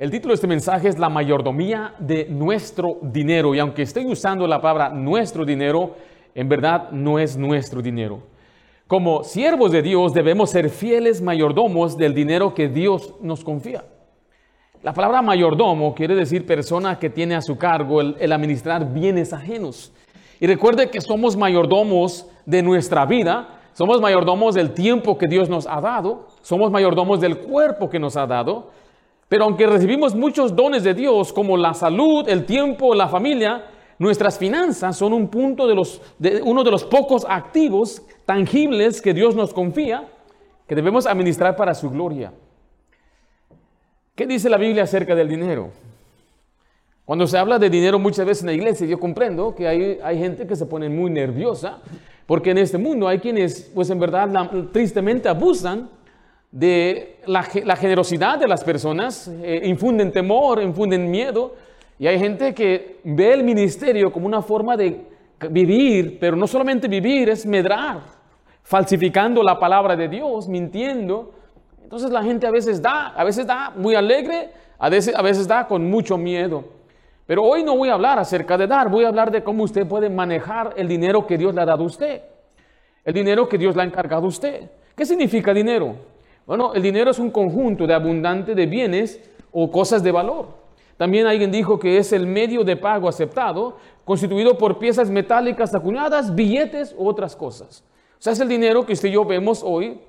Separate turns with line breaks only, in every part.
El título de este mensaje es La mayordomía de nuestro dinero. Y aunque estoy usando la palabra nuestro dinero, en verdad no es nuestro dinero. Como siervos de Dios debemos ser fieles mayordomos del dinero que Dios nos confía. La palabra mayordomo quiere decir persona que tiene a su cargo el, administrar bienes ajenos. Y recuerde que somos mayordomos de nuestra vida, somos mayordomos del tiempo que Dios nos ha dado, somos mayordomos del cuerpo que nos ha dado, pero aunque recibimos muchos dones de Dios, como la salud, el tiempo, la familia, nuestras finanzas son un punto de los, uno de los pocos activos tangibles que Dios nos confía, que debemos administrar para su gloria. ¿Qué dice la Biblia acerca del dinero? Cuando se habla de dinero muchas veces en la iglesia, yo comprendo que hay, hay gente que se pone muy nerviosa, porque en este mundo hay quienes, pues en verdad, tristemente abusan de la, generosidad de las personas, eh, infunden temor, infunden miedo, y hay gente que ve el ministerio como una forma de vivir, pero no solamente vivir, es medrar, falsificando la palabra de Dios, mintiendo. Entonces la gente a veces da, a veces da muy alegre, a veces, a veces da con mucho miedo. Pero hoy no voy a hablar acerca de dar, voy a hablar de cómo usted puede manejar el dinero que Dios le ha dado a usted, el dinero que Dios le ha encargado a usted. ¿Qué significa dinero? Bueno, el dinero es un conjunto de abundante de bienes o cosas de valor. También alguien dijo que es el medio de pago aceptado, constituido por piezas metálicas acuñadas, billetes u otras cosas. O sea, es el dinero que usted y yo vemos hoy.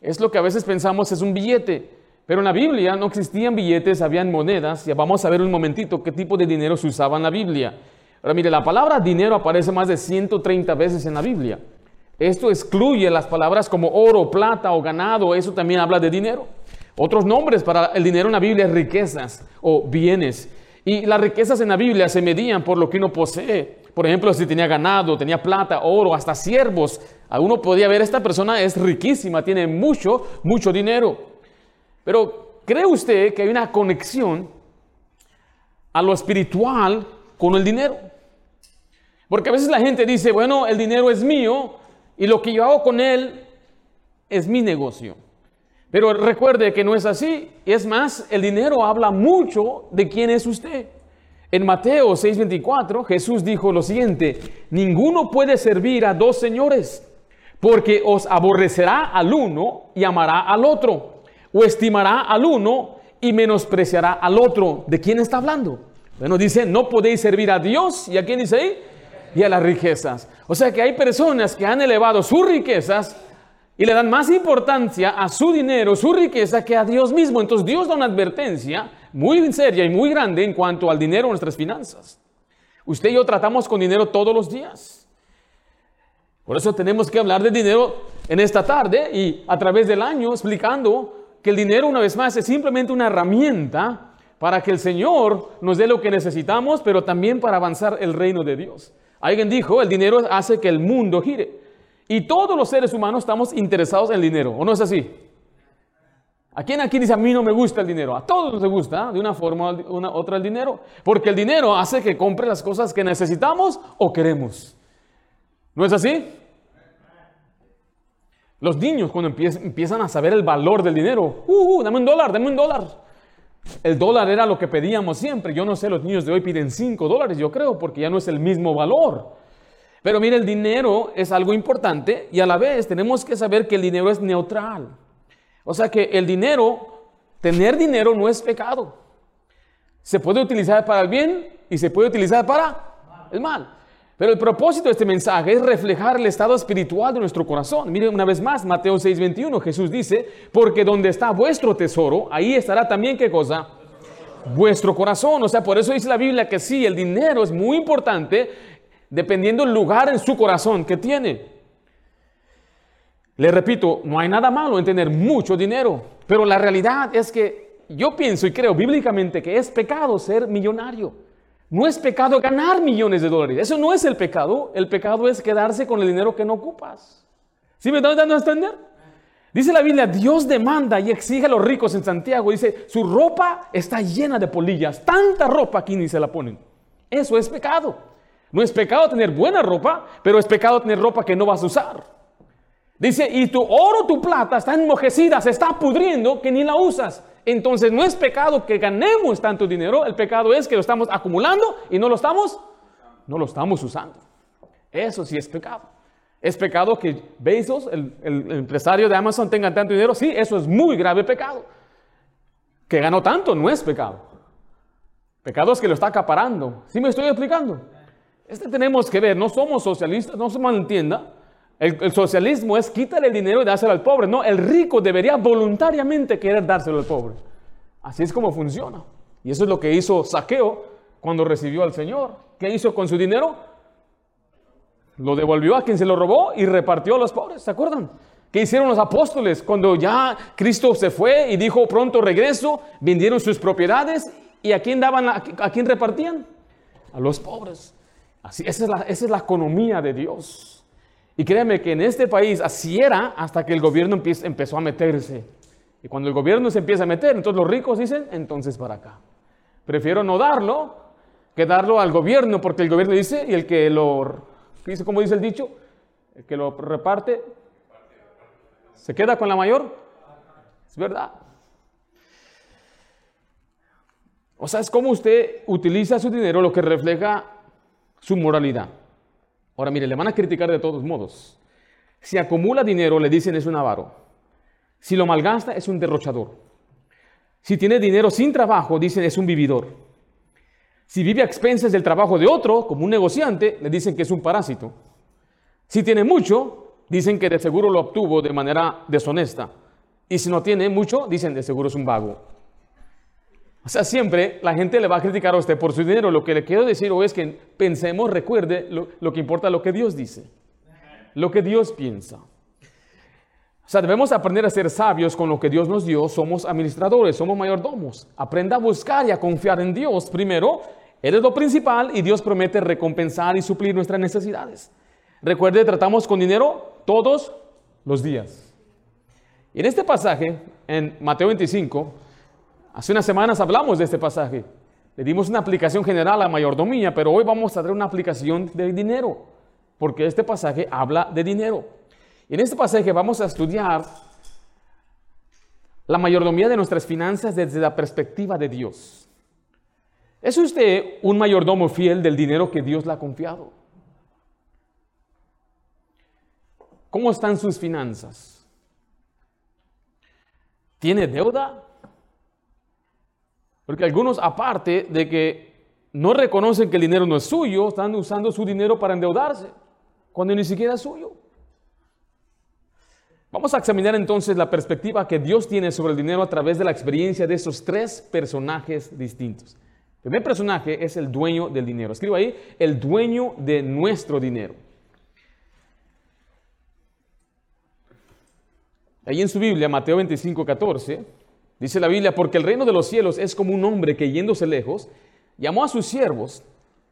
Es lo que a veces pensamos es un billete. Pero en la Biblia no existían billetes, habían monedas. Y vamos a ver un momentito qué tipo de dinero se usaba en la Biblia. Ahora mire, la palabra dinero aparece más de 130 veces en la Biblia. Esto excluye las palabras como oro, plata o ganado, eso también habla de dinero. Otros nombres para el dinero en la Biblia es riquezas o bienes. Y las riquezas en la Biblia se medían por lo que uno posee. Por ejemplo, si tenía ganado, tenía plata, oro, hasta siervos. Uno podía ver, esta persona es riquísima, tiene mucho, mucho dinero. Pero ¿cree usted que hay una conexión a lo espiritual con el dinero? Porque a veces la gente dice, bueno, el dinero es mío, y lo que yo hago con él es mi negocio. Pero recuerde que no es así. Es más, el dinero habla mucho de quién es usted. En Mateo 6:24 Jesús dijo lo siguiente, ninguno puede servir a dos señores, porque os aborrecerá al uno y amará al otro, o estimará al uno y menospreciará al otro. ¿De quién está hablando? Bueno, dice, no podéis servir a Dios. ¿Y a quién dice ahí? Y a las riquezas. O sea que hay personas que han elevado sus riquezas y le dan más importancia a su dinero, su riqueza, que a Dios mismo. Entonces Dios da una advertencia muy seria y muy grande en cuanto al dinero nuestras finanzas. Usted y yo tratamos con dinero todos los días. Por eso tenemos que hablar de dinero en esta tarde y a través del año explicando que el dinero una vez más es simplemente una herramienta para que el Señor nos dé lo que necesitamos, pero también para avanzar el reino de Dios. Alguien dijo, el dinero hace que el mundo gire. Y todos los seres humanos estamos interesados en el dinero, ¿o no es así? ¿A quién aquí dice, a mí no me gusta el dinero? A todos nos gusta, de una forma u otra, el dinero. Porque el dinero hace que compre las cosas que necesitamos o queremos. ¿No es así? Los niños cuando empiezan a saber el valor del dinero, uh, uh, dame un dólar, dame un dólar. El dólar era lo que pedíamos siempre. Yo no sé, los niños de hoy piden 5 dólares, yo creo, porque ya no es el mismo valor. Pero mire, el dinero es algo importante y a la vez tenemos que saber que el dinero es neutral. O sea que el dinero, tener dinero no es pecado. Se puede utilizar para el bien y se puede utilizar para el mal. Pero el propósito de este mensaje es reflejar el estado espiritual de nuestro corazón. Miren una vez más, Mateo 6:21, Jesús dice, porque donde está vuestro tesoro, ahí estará también qué cosa? Vuestro corazón. O sea, por eso dice la Biblia que sí, el dinero es muy importante dependiendo del lugar en su corazón que tiene. Le repito, no hay nada malo en tener mucho dinero, pero la realidad es que yo pienso y creo bíblicamente que es pecado ser millonario. No es pecado ganar millones de dólares. Eso no es el pecado. El pecado es quedarse con el dinero que no ocupas. ¿Sí me están dando a entender? Dice la Biblia, Dios demanda y exige a los ricos en Santiago. Dice, su ropa está llena de polillas. Tanta ropa aquí ni se la ponen. Eso es pecado. No es pecado tener buena ropa, pero es pecado tener ropa que no vas a usar. Dice, y tu oro, tu plata está enmojecida, se está pudriendo, que ni la usas. Entonces no es pecado que ganemos tanto dinero, el pecado es que lo estamos acumulando y no lo estamos, no lo estamos usando. Eso sí es pecado. Es pecado que Bezos, el, el empresario de Amazon, tenga tanto dinero. Sí, eso es muy grave pecado. Que ganó tanto no es pecado. Pecado es que lo está acaparando. ¿Sí me estoy explicando? Este tenemos que ver, no somos socialistas, no se malentienda. El, socialismo es quitarle el dinero y dárselo al pobre. No, el rico debería voluntariamente querer dárselo al pobre. Así es como funciona. Y eso es lo que hizo Saqueo cuando recibió al Señor. ¿Qué hizo con su dinero? Lo devolvió a quien se lo robó y repartió a los pobres. ¿Se acuerdan? ¿Qué hicieron los apóstoles cuando ya Cristo se fue y dijo pronto regreso? Vendieron sus propiedades y a quién daban, a, quién repartían? A los pobres. Así, esa es la economía de Dios. Y créeme que en este país así era hasta que el gobierno empezó a meterse. Y cuando el gobierno se empieza a meter, entonces los ricos dicen, entonces para acá. Prefiero no darlo que darlo al gobierno, porque el gobierno dice, y el que lo, dice, como dice el dicho, el que lo reparte, se queda con la mayor. Es verdad. O sea, es como usted utiliza su dinero, lo que refleja su moralidad. Ahora, mire, le van a criticar de todos modos. Si acumula dinero, le dicen es un avaro. Si lo malgasta, es un derrochador. Si tiene dinero sin trabajo, dicen es un vividor. Si vive a expensas del trabajo de otro, como un negociante, le dicen que es un parásito. Si tiene mucho, dicen que de seguro lo obtuvo de manera deshonesta. Y si no tiene mucho, dicen de seguro es un vago. O sea, siempre la gente le va a criticar a usted por su dinero. Lo que le quiero decir es que pensemos, recuerde lo, lo que importa lo que Dios dice, lo que Dios piensa. O sea, debemos aprender a ser sabios con lo que Dios nos dio. Somos administradores, somos mayordomos. Aprenda a buscar y a confiar en Dios. Primero, Él es lo principal y Dios promete recompensar y suplir nuestras necesidades. Recuerde, tratamos con dinero todos los días. Y en este pasaje, en Mateo 25, Hace unas semanas hablamos de este pasaje. Le dimos una aplicación general a mayordomía, pero hoy vamos a dar una aplicación de dinero, porque este pasaje habla de dinero. En este pasaje vamos a estudiar la mayordomía de nuestras finanzas desde la perspectiva de Dios. ¿Es usted un mayordomo fiel del dinero que Dios le ha confiado? ¿Cómo están sus finanzas? ¿Tiene deuda? Porque algunos, aparte de que no reconocen que el dinero no es suyo, están usando su dinero para endeudarse, cuando ni siquiera es suyo. Vamos a examinar entonces la perspectiva que Dios tiene sobre el dinero a través de la experiencia de esos tres personajes distintos. El primer personaje es el dueño del dinero. Escribo ahí, el dueño de nuestro dinero. Ahí en su Biblia, Mateo 25, 14, Dice la Biblia, porque el reino de los cielos es como un hombre que yéndose lejos, llamó a sus siervos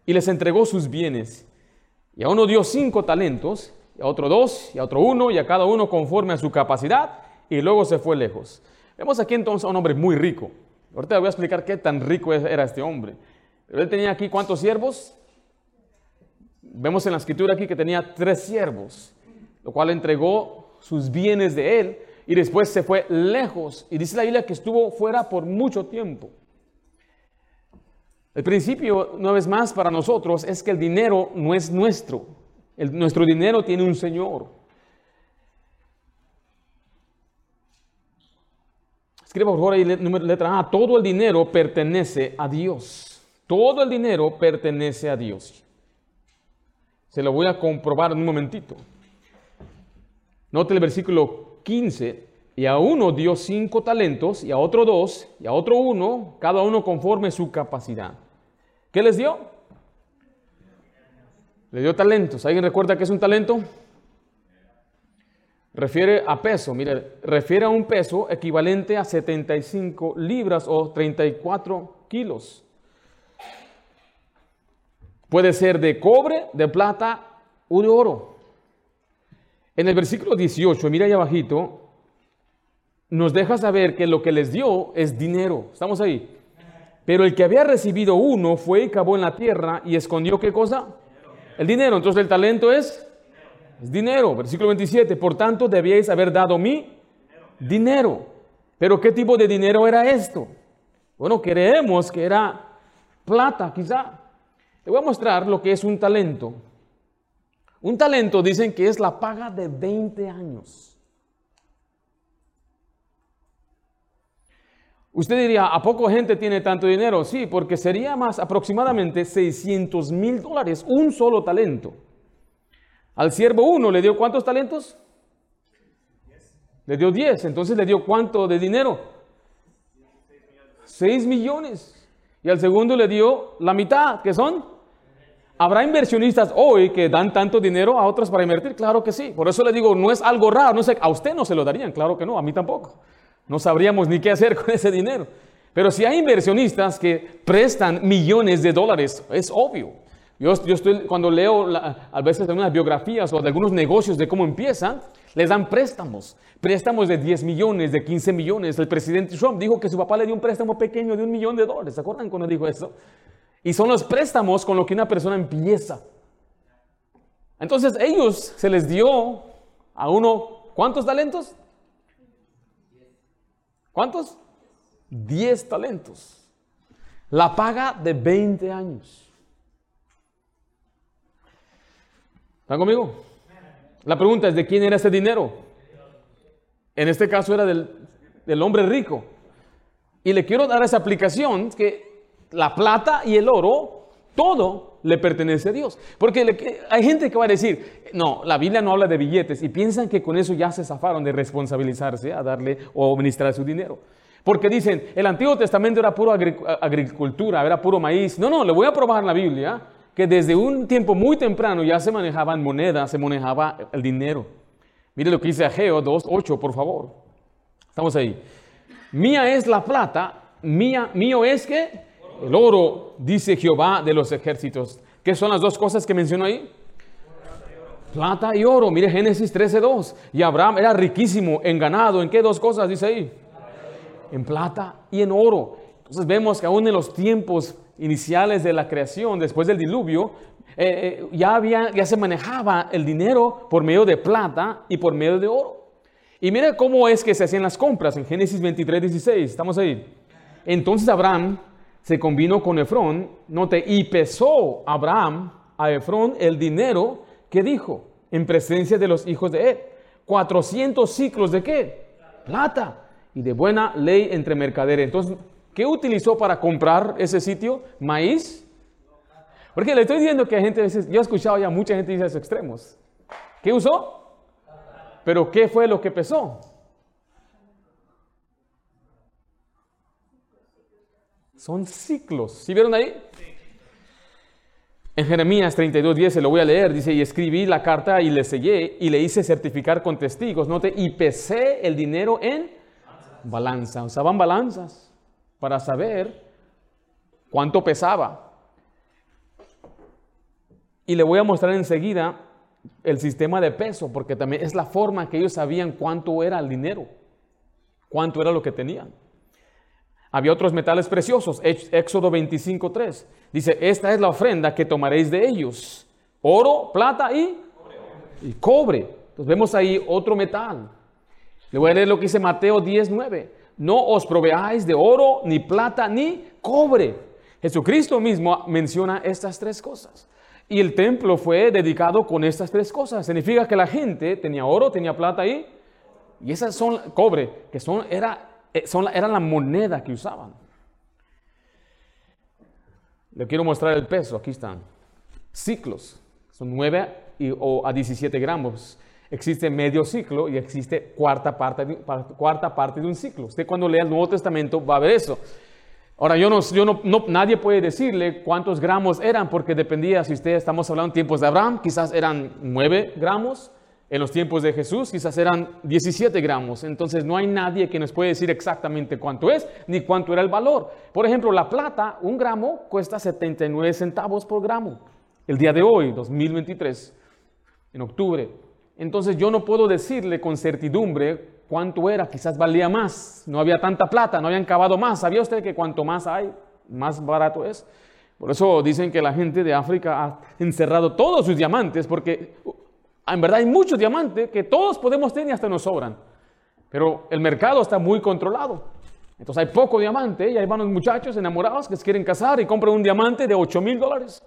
y les entregó sus bienes. Y a uno dio cinco talentos, y a otro dos, y a otro uno, y a cada uno conforme a su capacidad, y luego se fue lejos. Vemos aquí entonces a un hombre muy rico. Ahorita voy a explicar qué tan rico era este hombre. Pero él tenía aquí cuántos siervos? Vemos en la escritura aquí que tenía tres siervos, lo cual entregó sus bienes de él y después se fue lejos. Y dice la Biblia que estuvo fuera por mucho tiempo. El principio, una vez más, para nosotros es que el dinero no es nuestro. nuestro dinero tiene un Señor. Escriba por favor ahí letra A. Todo el dinero pertenece a Dios. Todo el dinero pertenece a Dios. Se lo voy a comprobar en un momentito. Note el versículo 15, y a uno dio cinco talentos, y a otro dos, y a otro uno, cada uno conforme su capacidad. ¿Qué les dio? Le dio talentos. ¿Alguien recuerda qué es un talento? Refiere a peso, mire, refiere a un peso equivalente a 75 libras o 34 kilos. Puede ser de cobre, de plata o de oro. En el versículo 18, mira ahí abajito, nos deja saber que lo que les dio es dinero. ¿Estamos ahí? Pero el que había recibido uno fue y cavó en la tierra y escondió qué cosa? El dinero. Entonces el talento es, es dinero. Versículo 27. Por tanto debíais haber dado mi dinero. Pero ¿qué tipo de dinero era esto? Bueno, creemos que era plata, quizá. Le voy a mostrar lo que es un talento. Un talento dicen que es la paga de 20 años. Usted diría, ¿a poco gente tiene tanto dinero? Sí, porque sería más aproximadamente 600 mil dólares, un solo talento. Al siervo uno le dio cuántos talentos? Le dio 10. Entonces le dio cuánto de dinero? 6 millones. Y al segundo le dio la mitad, que son. ¿Habrá inversionistas hoy que dan tanto dinero a otros para invertir? Claro que sí. Por eso le digo, no es algo raro. No sé, a usted no se lo darían, claro que no, a mí tampoco. No sabríamos ni qué hacer con ese dinero. Pero si hay inversionistas que prestan millones de dólares, es obvio. Yo, yo estoy, cuando leo a veces de unas biografías o de algunos negocios de cómo empiezan, les dan préstamos, préstamos de 10 millones, de 15 millones. El presidente Trump dijo que su papá le dio un préstamo pequeño de un millón de dólares. ¿Se acuerdan cuando dijo eso? Y son los préstamos con los que una persona empieza. Entonces ellos se les dio a uno, ¿cuántos talentos? ¿Cuántos? 10 talentos. La paga de 20 años. ¿Están conmigo? La pregunta es, ¿de quién era ese dinero? En este caso era del, hombre rico. Y le quiero dar esa aplicación que la plata y el oro, todo le pertenece a Dios. Porque hay gente que va a decir, no, la Biblia no habla de billetes y piensan que con eso ya se zafaron de responsabilizarse a darle o administrar su dinero. Porque dicen, el Antiguo Testamento era puro agricultura, era puro maíz. No, no, le voy a probar la Biblia que desde un tiempo muy temprano ya se manejaban monedas, se manejaba el dinero. Mire lo que dice Ageo 2.8, por favor. Estamos ahí. Mía es la plata, mía, mío es que el oro, dice Jehová de los ejércitos. ¿Qué son las dos cosas que mencionó ahí? Plata y oro. Mire Génesis 13.2. Y Abraham era riquísimo en ganado. ¿En qué dos cosas dice ahí? En plata y en oro. Entonces vemos que aún en los tiempos iniciales de la creación, después del diluvio, eh, eh, ya, había, ya se manejaba el dinero por medio de plata y por medio de oro. Y mire cómo es que se hacían las compras en Génesis 23, 16. Estamos ahí. Entonces Abraham se combinó con Efrón, note, y pesó Abraham a Efrón el dinero que dijo en presencia de los hijos de él. 400 ciclos de qué? Plata. Y de buena ley entre mercaderes. Entonces ¿Qué utilizó para comprar ese sitio? Maíz. Porque le estoy diciendo que hay gente, yo he escuchado ya mucha gente dice esos extremos. ¿Qué usó? Pero ¿qué fue lo que pesó? Son ciclos. ¿Sí vieron ahí? En Jeremías 32, 10 se lo voy a leer. Dice, y escribí la carta y le sellé y le hice certificar con testigos. Note, y pesé el dinero en balanza. Usaban balanzas para saber cuánto pesaba. Y le voy a mostrar enseguida el sistema de peso, porque también es la forma que ellos sabían cuánto era el dinero, cuánto era lo que tenían. Había otros metales preciosos, Éxodo 25.3. Dice, esta es la ofrenda que tomaréis de ellos. Oro, plata y, y cobre. Entonces vemos ahí otro metal. Le voy a leer lo que dice Mateo 10.9 no os proveáis de oro, ni plata, ni cobre. Jesucristo mismo menciona estas tres cosas. Y el templo fue dedicado con estas tres cosas. Significa que la gente tenía oro, tenía plata y, y esas son cobre, que son, era, son, era la moneda que usaban. Le quiero mostrar el peso, aquí están. Ciclos, son 9 o a 17 gramos existe medio ciclo y existe cuarta parte, de, cuarta parte de un ciclo. Usted cuando lea el Nuevo Testamento va a ver eso. Ahora, yo no, yo no, nadie puede decirle cuántos gramos eran, porque dependía, si usted estamos hablando en tiempos de Abraham, quizás eran 9 gramos, en los tiempos de Jesús quizás eran 17 gramos. Entonces no hay nadie que nos puede decir exactamente cuánto es, ni cuánto era el valor. Por ejemplo, la plata, un gramo cuesta 79 centavos por gramo. El día de hoy, 2023, en octubre, entonces yo no puedo decirle con certidumbre cuánto era, quizás valía más, no había tanta plata, no habían cavado más. ¿Sabía usted que cuanto más hay, más barato es? Por eso dicen que la gente de África ha encerrado todos sus diamantes, porque en verdad hay muchos diamantes que todos podemos tener y hasta nos sobran. Pero el mercado está muy controlado. Entonces hay poco diamante y ahí van los muchachos enamorados que se quieren casar y compran un diamante de 8 mil dólares.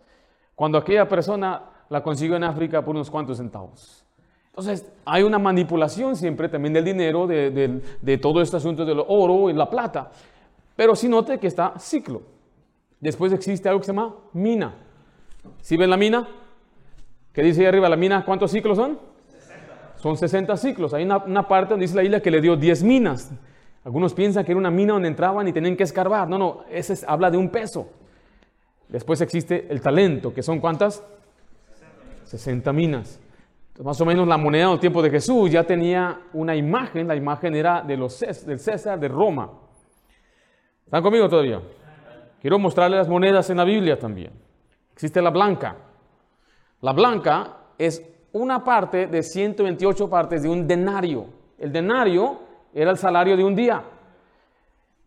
Cuando aquella persona la consiguió en África por unos cuantos centavos. Entonces hay una manipulación siempre también del dinero, de, de todo este asunto del oro y la plata. Pero sí note que está ciclo. Después existe algo que se llama mina. ¿Sí ven la mina? ¿Qué dice ahí arriba la mina? ¿Cuántos ciclos son? Son 60 ciclos. Hay una, parte donde dice la isla que le dio 10 minas. Algunos piensan que era una mina donde entraban y tenían que escarbar. No, no, ese habla de un peso. Después existe el talento, que son cuántas? 60 minas. más o menos la moneda en el tiempo de Jesús ya tenía una imagen. La imagen era de los, del César de Roma. ¿Están conmigo todavía? Quiero mostrarles las monedas en la Biblia también. Existe la blanca. La blanca es una parte de 128 partes de un denario. El denario era el salario de un día.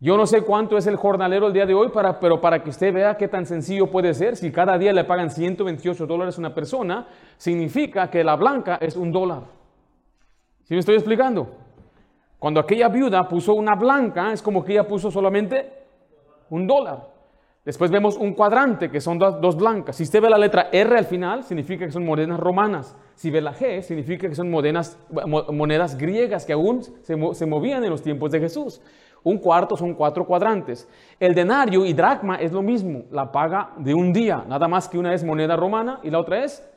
Yo no sé cuánto es el jornalero el día de hoy, pero para que usted vea qué tan sencillo puede ser, si cada día le pagan 128 dólares a una persona, significa que la blanca es un dólar. ¿Sí me estoy explicando? Cuando aquella viuda puso una blanca, es como que ella puso solamente un dólar. Después vemos un cuadrante, que son dos, blancas. Si usted ve la letra R al final, significa que son monedas romanas. Si ve la G, significa que son monedas, griegas que aún se, se movían en los tiempos de Jesús. Un cuarto son cuatro cuadrantes. El denario y dracma es lo mismo, la paga de un día, nada más que una es moneda romana y la otra es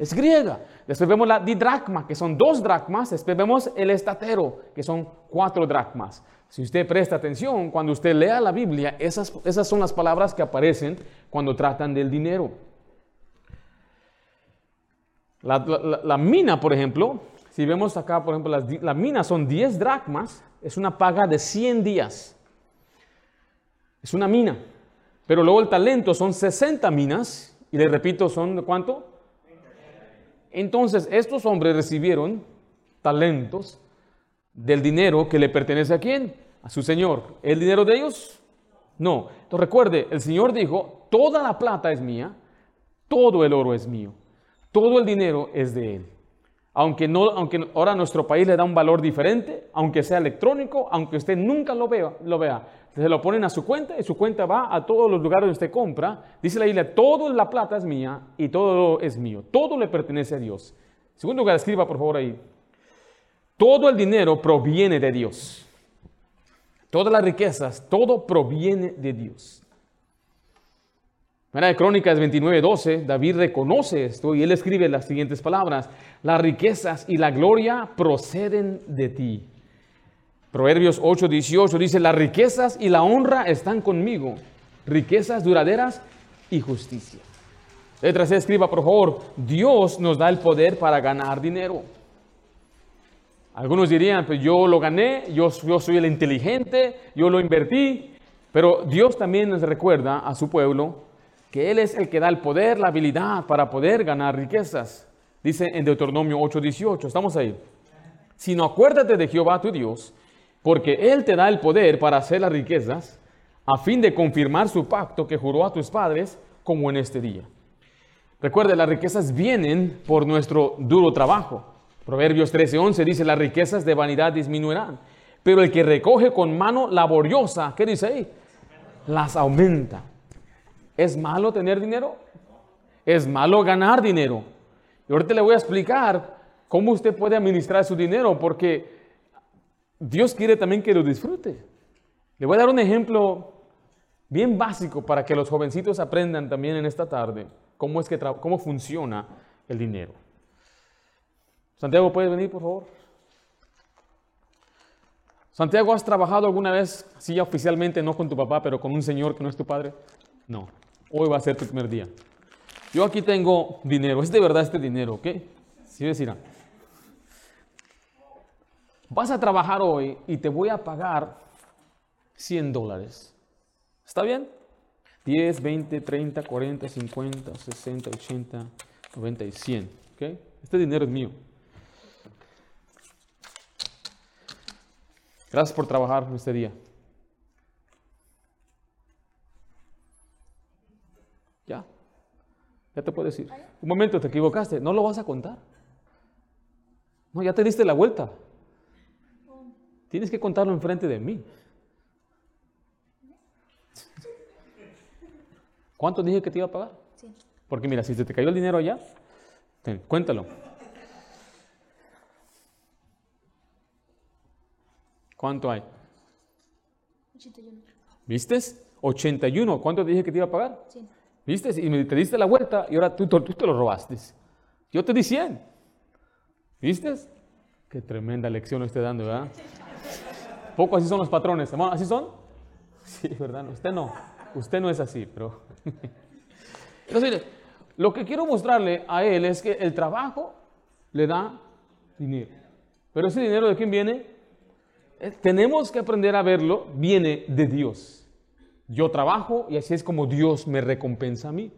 es griega. Después vemos la didracma, que son dos dracmas. Después vemos el estatero, que son cuatro dracmas. Si usted presta atención, cuando usted lea la Biblia, esas, esas son las palabras que aparecen cuando tratan del dinero. La, mina, por ejemplo, si vemos acá, por ejemplo, las, la mina son 10 dracmas, es una paga de 100 días. Es una mina. Pero luego el talento son 60 minas, y le repito, son cuánto? Entonces, estos hombres recibieron talentos del dinero que le pertenece a quién? A su Señor. ¿El dinero de ellos? No. Entonces recuerde, el Señor dijo, toda la plata es mía, todo el oro es mío, todo el dinero es de Él. Aunque, no, aunque ahora nuestro país le da un valor diferente, aunque sea electrónico, aunque usted nunca lo vea, lo vea, se lo ponen a su cuenta y su cuenta va a todos los lugares donde usted compra. Dice la isla, todo la plata es mía y todo es mío, todo le pertenece a Dios. Segundo lugar, escriba por favor ahí. Todo el dinero proviene de Dios. Todas las riquezas, todo proviene de Dios. de Crónicas 29:12, David reconoce esto y él escribe las siguientes palabras: Las riquezas y la gloria proceden de ti. Proverbios 8:18 dice: Las riquezas y la honra están conmigo, riquezas duraderas y justicia. Letra C, escriba por favor: Dios nos da el poder para ganar dinero. Algunos dirían, pues yo lo gané, yo, yo soy el inteligente, yo lo invertí, pero Dios también nos recuerda a su pueblo que Él es el que da el poder, la habilidad para poder ganar riquezas. Dice en Deuteronomio 8:18, estamos ahí. Sino acuérdate de Jehová tu Dios, porque Él te da el poder para hacer las riquezas, a fin de confirmar su pacto que juró a tus padres, como en este día. Recuerde, las riquezas vienen por nuestro duro trabajo. Proverbios 13:11 dice, las riquezas de vanidad disminuirán, pero el que recoge con mano laboriosa, ¿qué dice ahí? Las aumenta. ¿Es malo tener dinero? ¿Es malo ganar dinero? Y ahorita le voy a explicar cómo usted puede administrar su dinero, porque Dios quiere también que lo disfrute. Le voy a dar un ejemplo bien básico para que los jovencitos aprendan también en esta tarde cómo, es que cómo funciona el dinero. Santiago, ¿puedes venir, por favor? Santiago, ¿has trabajado alguna vez, sí, oficialmente, no con tu papá, pero con un señor que no es tu padre? No. Hoy va a ser tu primer día. Yo aquí tengo dinero. Es de verdad este dinero, ¿ok? Sí, decirán. Vas a trabajar hoy y te voy a pagar 100 dólares. ¿Está bien? 10, 20, 30, 40, 50, 60, 80, 90 y 100. ¿ok? Este dinero es mío. Gracias por trabajar este día. Ya. Ya te puedo decir. Un momento, te equivocaste. No lo vas a contar. No, ya te diste la vuelta. tienes que contarlo enfrente de mí. ¿Cuánto dije que te iba a pagar? Sí. Porque mira, si se te cayó el dinero allá, cuéntalo. ¿Cuánto hay? 81. ¿Viste? 81. ¿Cuánto te dije que te iba a pagar? Sí. ¿Viste? Y te diste la vuelta y ahora tú, tú, te lo robaste. Yo te di 100. ¿Viste? Qué tremenda lección lo estoy dando, ¿verdad? Poco así son los patrones. ¿Así son? Sí, ¿verdad? Usted no. Usted no es así, pero... Entonces, lo que quiero mostrarle a él es que el trabajo le da dinero. Pero ese dinero de quién viene? Eh, tenemos que aprender a verlo, viene de Dios. Yo trabajo y así es como Dios me recompensa a mí.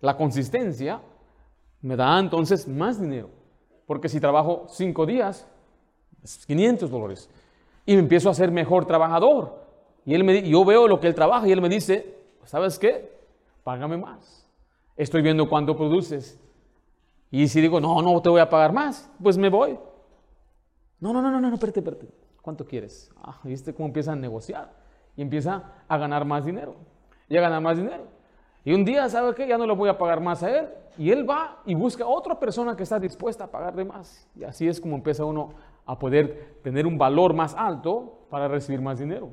La consistencia me da entonces más dinero. Porque si trabajo cinco días, es 500 dólares. Y me empiezo a ser mejor trabajador. Y él me, yo veo lo que él trabaja y él me dice, ¿sabes qué? Págame más. Estoy viendo cuánto produces. Y si digo, no, no te voy a pagar más, pues me voy. No, no, no, no, no, espérate, espérate. ¿Cuánto quieres? Ah, ¿viste cómo empieza a negociar? Y empieza a ganar más dinero. Y a ganar más dinero. Y un día, ¿sabe qué? Ya no le voy a pagar más a él. Y él va y busca otra persona que está dispuesta a pagarle más. Y así es como empieza uno a poder tener un valor más alto para recibir más dinero.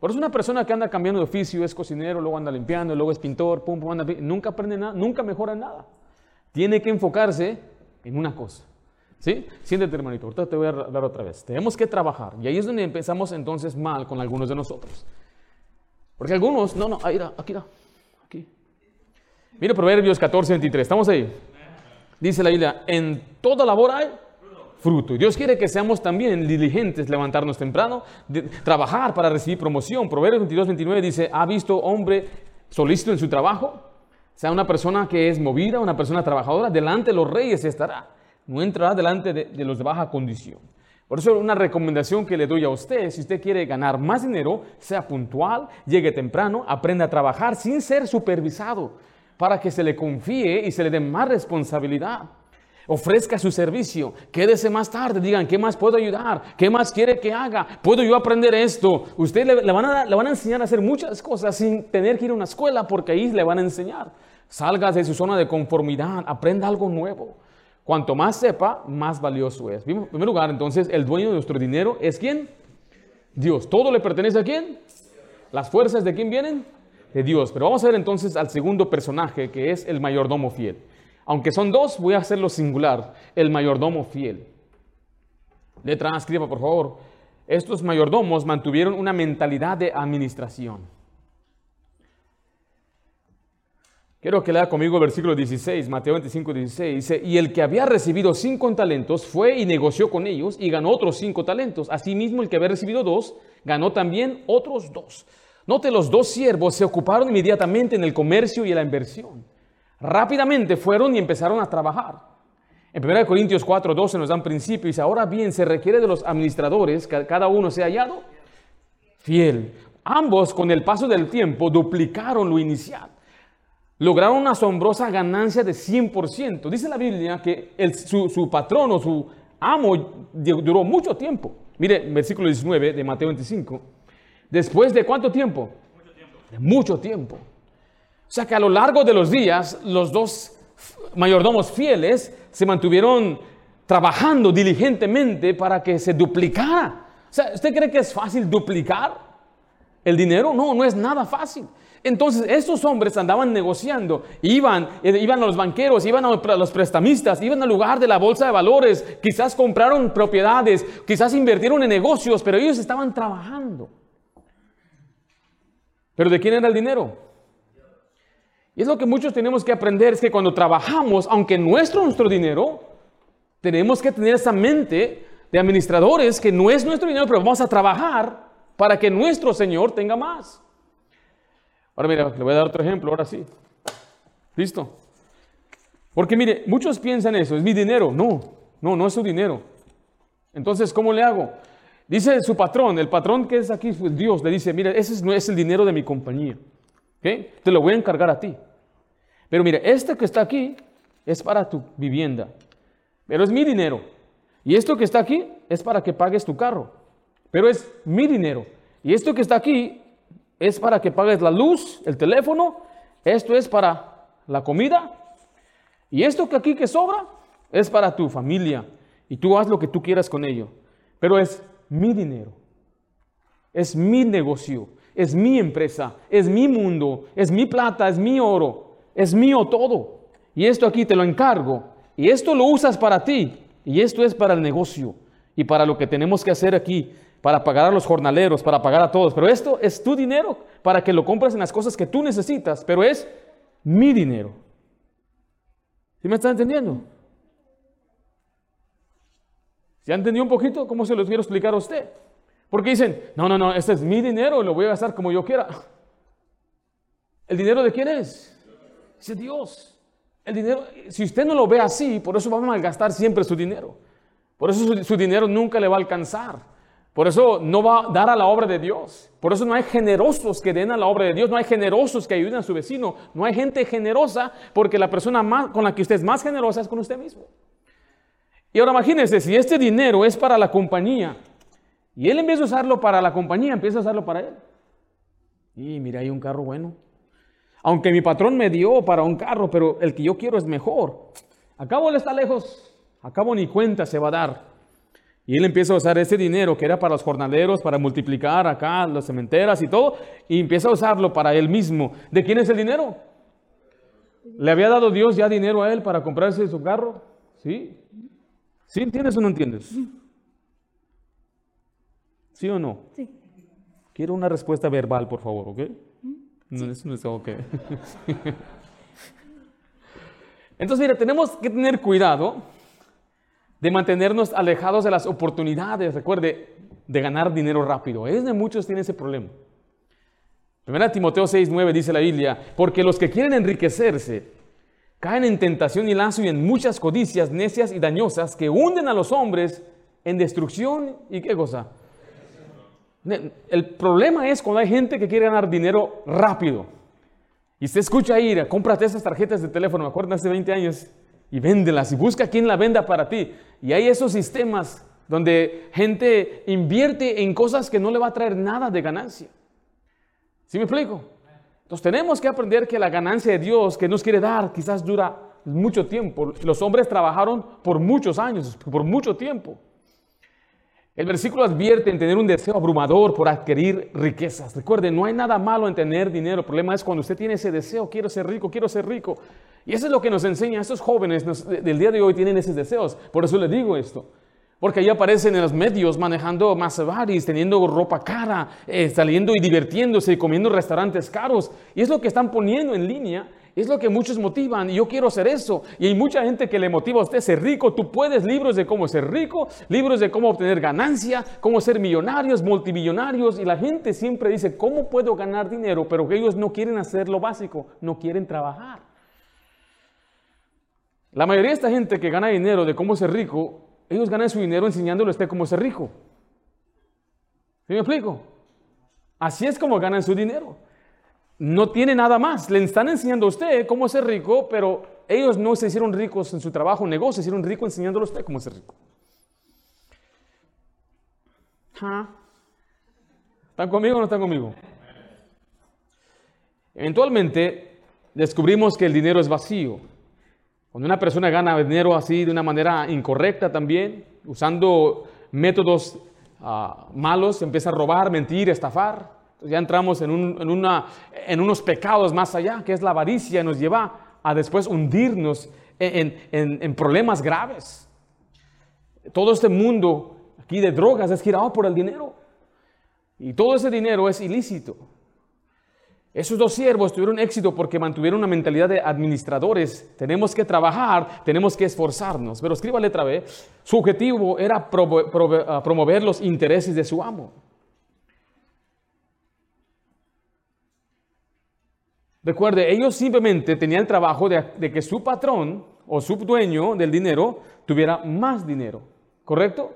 Por eso una persona que anda cambiando de oficio, es cocinero, luego anda limpiando, luego es pintor, pum, pum, anda, nunca aprende nada, nunca mejora nada. Tiene que enfocarse en una cosa. ¿Sí? Siéntete, hermanito, ahorita te voy a dar otra vez. Tenemos que trabajar. Y ahí es donde empezamos entonces mal con algunos de nosotros. Porque algunos, no, no, ahí, aquí, aquí. Mira Proverbios 14, 23. ¿Estamos ahí? Dice la Biblia, en toda labor hay fruto. Dios quiere que seamos también diligentes, levantarnos temprano, trabajar para recibir promoción. Proverbios 22, 29 dice, ¿ha visto hombre solícito en su trabajo? sea, una persona que es movida, una persona trabajadora, delante de los reyes estará. No entrará delante de, de los de baja condición. Por eso una recomendación que le doy a usted, si usted quiere ganar más dinero, sea puntual, llegue temprano, aprenda a trabajar sin ser supervisado para que se le confíe y se le dé más responsabilidad. Ofrezca su servicio, quédese más tarde, digan, ¿qué más puedo ayudar? ¿Qué más quiere que haga? ¿Puedo yo aprender esto? Usted le, van, a, le van a enseñar a hacer muchas cosas sin tener que ir a una escuela porque ahí le van a enseñar. Salga de su zona de conformidad, aprenda algo nuevo. Cuanto más sepa, más valioso es. En primer lugar, entonces, el dueño de nuestro dinero es quién? Dios. ¿Todo le pertenece a quién? ¿Las fuerzas de quién vienen? de Dios. Pero vamos a ver entonces al segundo personaje, que es el mayordomo fiel. Aunque son dos, voy a hacerlo singular, el mayordomo fiel. Letra escriba por favor. Estos mayordomos mantuvieron una mentalidad de administración. Quiero que lea conmigo el versículo 16, Mateo 25, 16. Dice, y el que había recibido cinco talentos fue y negoció con ellos y ganó otros cinco talentos. Asimismo, el que había recibido dos, ganó también otros dos. Note, los dos siervos se ocuparon inmediatamente en el comercio y en la inversión. Rápidamente fueron y empezaron a trabajar. En 1 Corintios 4, 12 nos dan principio y dice, ahora bien, se requiere de los administradores que cada uno sea hallado fiel. Ambos, con el paso del tiempo, duplicaron lo inicial. Lograron una asombrosa ganancia de 100%. Dice la Biblia que su, patrón o su amo duró mucho tiempo. Mire, versículo 19 de Mateo 25. ¿Después de cuánto tiempo? Mucho tiempo. Mucho tiempo. O sea que a lo largo de los días, los dos mayordomos fieles se mantuvieron trabajando diligentemente para que se duplicara. O sea, ¿usted cree que es fácil duplicar el dinero? No, no es nada fácil. Entonces, estos hombres andaban negociando, iban, eh, iban a los banqueros, iban a los prestamistas, iban al lugar de la bolsa de valores, quizás compraron propiedades, quizás invirtieron en negocios, pero ellos estaban trabajando. Pero ¿de quién era el dinero? Y es lo que muchos tenemos que aprender, es que cuando trabajamos, aunque nuestro nuestro dinero, tenemos que tener esa mente de administradores que no es nuestro dinero, pero vamos a trabajar para que nuestro Señor tenga más. Ahora mira, le voy a dar otro ejemplo, ahora sí. ¿Listo? Porque mire, muchos piensan eso, es mi dinero. No, no, no es su dinero. Entonces, ¿cómo le hago? Dice su patrón, el patrón que es aquí, pues Dios, le dice, mira, ese no es el dinero de mi compañía. Te lo voy a encargar a ti. Pero mira, este que está aquí es para tu vivienda. Pero es mi dinero. Y esto que está aquí es para que pagues tu carro. pero es mi dinero. Y esto que está aquí es para que pagues la luz, el teléfono, esto es para la comida, y esto que aquí que sobra es para tu familia, y tú haz lo que tú quieras con ello. Pero es mi dinero, es mi negocio, es mi empresa, es mi mundo, es mi plata, es mi oro, es mío todo. Y esto aquí te lo encargo, y esto lo usas para ti, y esto es para el negocio, y para lo que tenemos que hacer aquí para pagar a los jornaleros, para pagar a todos. Pero esto es tu dinero para que lo compres en las cosas que tú necesitas, pero es mi dinero. ¿Sí me están entendiendo? ¿Se ha entendido un poquito cómo se lo quiero explicar a usted? Porque dicen, no, no, no, este es mi dinero, lo voy a gastar como yo quiera. ¿El dinero de quién es? Es Dios. El dinero, si usted no lo ve así, por eso va a malgastar siempre su dinero. Por eso su dinero nunca le va a alcanzar. Por eso no va a dar a la obra de Dios. Por eso no hay generosos que den a la obra de Dios. No hay generosos que ayuden a su vecino. No hay gente generosa porque la persona más, con la que usted es más generosa es con usted mismo. Y ahora imagínense, si este dinero es para la compañía y él empieza a usarlo para la compañía, empieza a usarlo para él. Y mira, hay un carro bueno. Aunque mi patrón me dio para un carro, pero el que yo quiero es mejor. Acabo él está lejos. Acabo ni cuenta se va a dar. Y él empieza a usar ese dinero que era para los jornaleros, para multiplicar acá las cementeras y todo, y empieza a usarlo para él mismo. ¿De quién es el dinero? ¿Le había dado Dios ya dinero a él para comprarse su carro? ¿Sí? ¿Sí entiendes o no entiendes? ¿Sí o no? Sí. Quiero una respuesta verbal, por favor, ¿ok? No, eso no es ok. Entonces, mira, tenemos que tener cuidado de mantenernos alejados de las oportunidades, recuerde, de ganar dinero rápido. Es de muchos tienen ese problema. Primera Timoteo 6, 9 dice la Biblia, porque los que quieren enriquecerse caen en tentación y lazo y en muchas codicias necias y dañosas que hunden a los hombres en destrucción y qué cosa. El problema es cuando hay gente que quiere ganar dinero rápido. Y se escucha ir, cómprate esas tarjetas de teléfono, me acuerdo hace 20 años, y véndelas y busca quien la venda para ti. Y hay esos sistemas donde gente invierte en cosas que no le va a traer nada de ganancia. ¿Sí me explico? Entonces tenemos que aprender que la ganancia de Dios que nos quiere dar quizás dura mucho tiempo. Los hombres trabajaron por muchos años, por mucho tiempo. El versículo advierte en tener un deseo abrumador por adquirir riquezas. Recuerden, no hay nada malo en tener dinero. El problema es cuando usted tiene ese deseo, quiero ser rico, quiero ser rico. Y eso es lo que nos enseña. Estos jóvenes del día de hoy tienen esos deseos. Por eso les digo esto. Porque ahí aparecen en los medios manejando Maserati's, teniendo ropa cara, eh, saliendo y divirtiéndose y comiendo restaurantes caros. Y es lo que están poniendo en línea. Es lo que muchos motivan. Y yo quiero hacer eso. Y hay mucha gente que le motiva a usted ser rico. Tú puedes libros de cómo ser rico, libros de cómo obtener ganancia, cómo ser millonarios, multimillonarios. Y la gente siempre dice, ¿cómo puedo ganar dinero? Pero ellos no quieren hacer lo básico, no quieren trabajar. La mayoría de esta gente que gana dinero de cómo ser rico, ellos ganan su dinero enseñándole a usted cómo ser rico. ¿Sí me explico? Así es como ganan su dinero. No tiene nada más. Le están enseñando a usted cómo ser rico, pero ellos no se hicieron ricos en su trabajo, negocio, se hicieron ricos enseñándole a usted cómo ser rico. ¿Están conmigo o no están conmigo? Eventualmente descubrimos que el dinero es vacío. Cuando una persona gana dinero así de una manera incorrecta también, usando métodos uh, malos, empieza a robar, mentir, estafar, ya entramos en, unos pecados más allá, que es la avaricia, nos lleva a después hundirnos en, problemas graves. Todo este mundo aquí de drogas es girado por el dinero. Y todo ese dinero es ilícito. Esos dos siervos tuvieron éxito porque mantuvieron una mentalidad de administradores. Tenemos que trabajar, tenemos que esforzarnos. Pero escriba letra B, su objetivo era promover los intereses de su amo. Recuerde, ellos simplemente tenían el trabajo de, que su patrón o su dueño del dinero tuviera más dinero. ¿Correcto?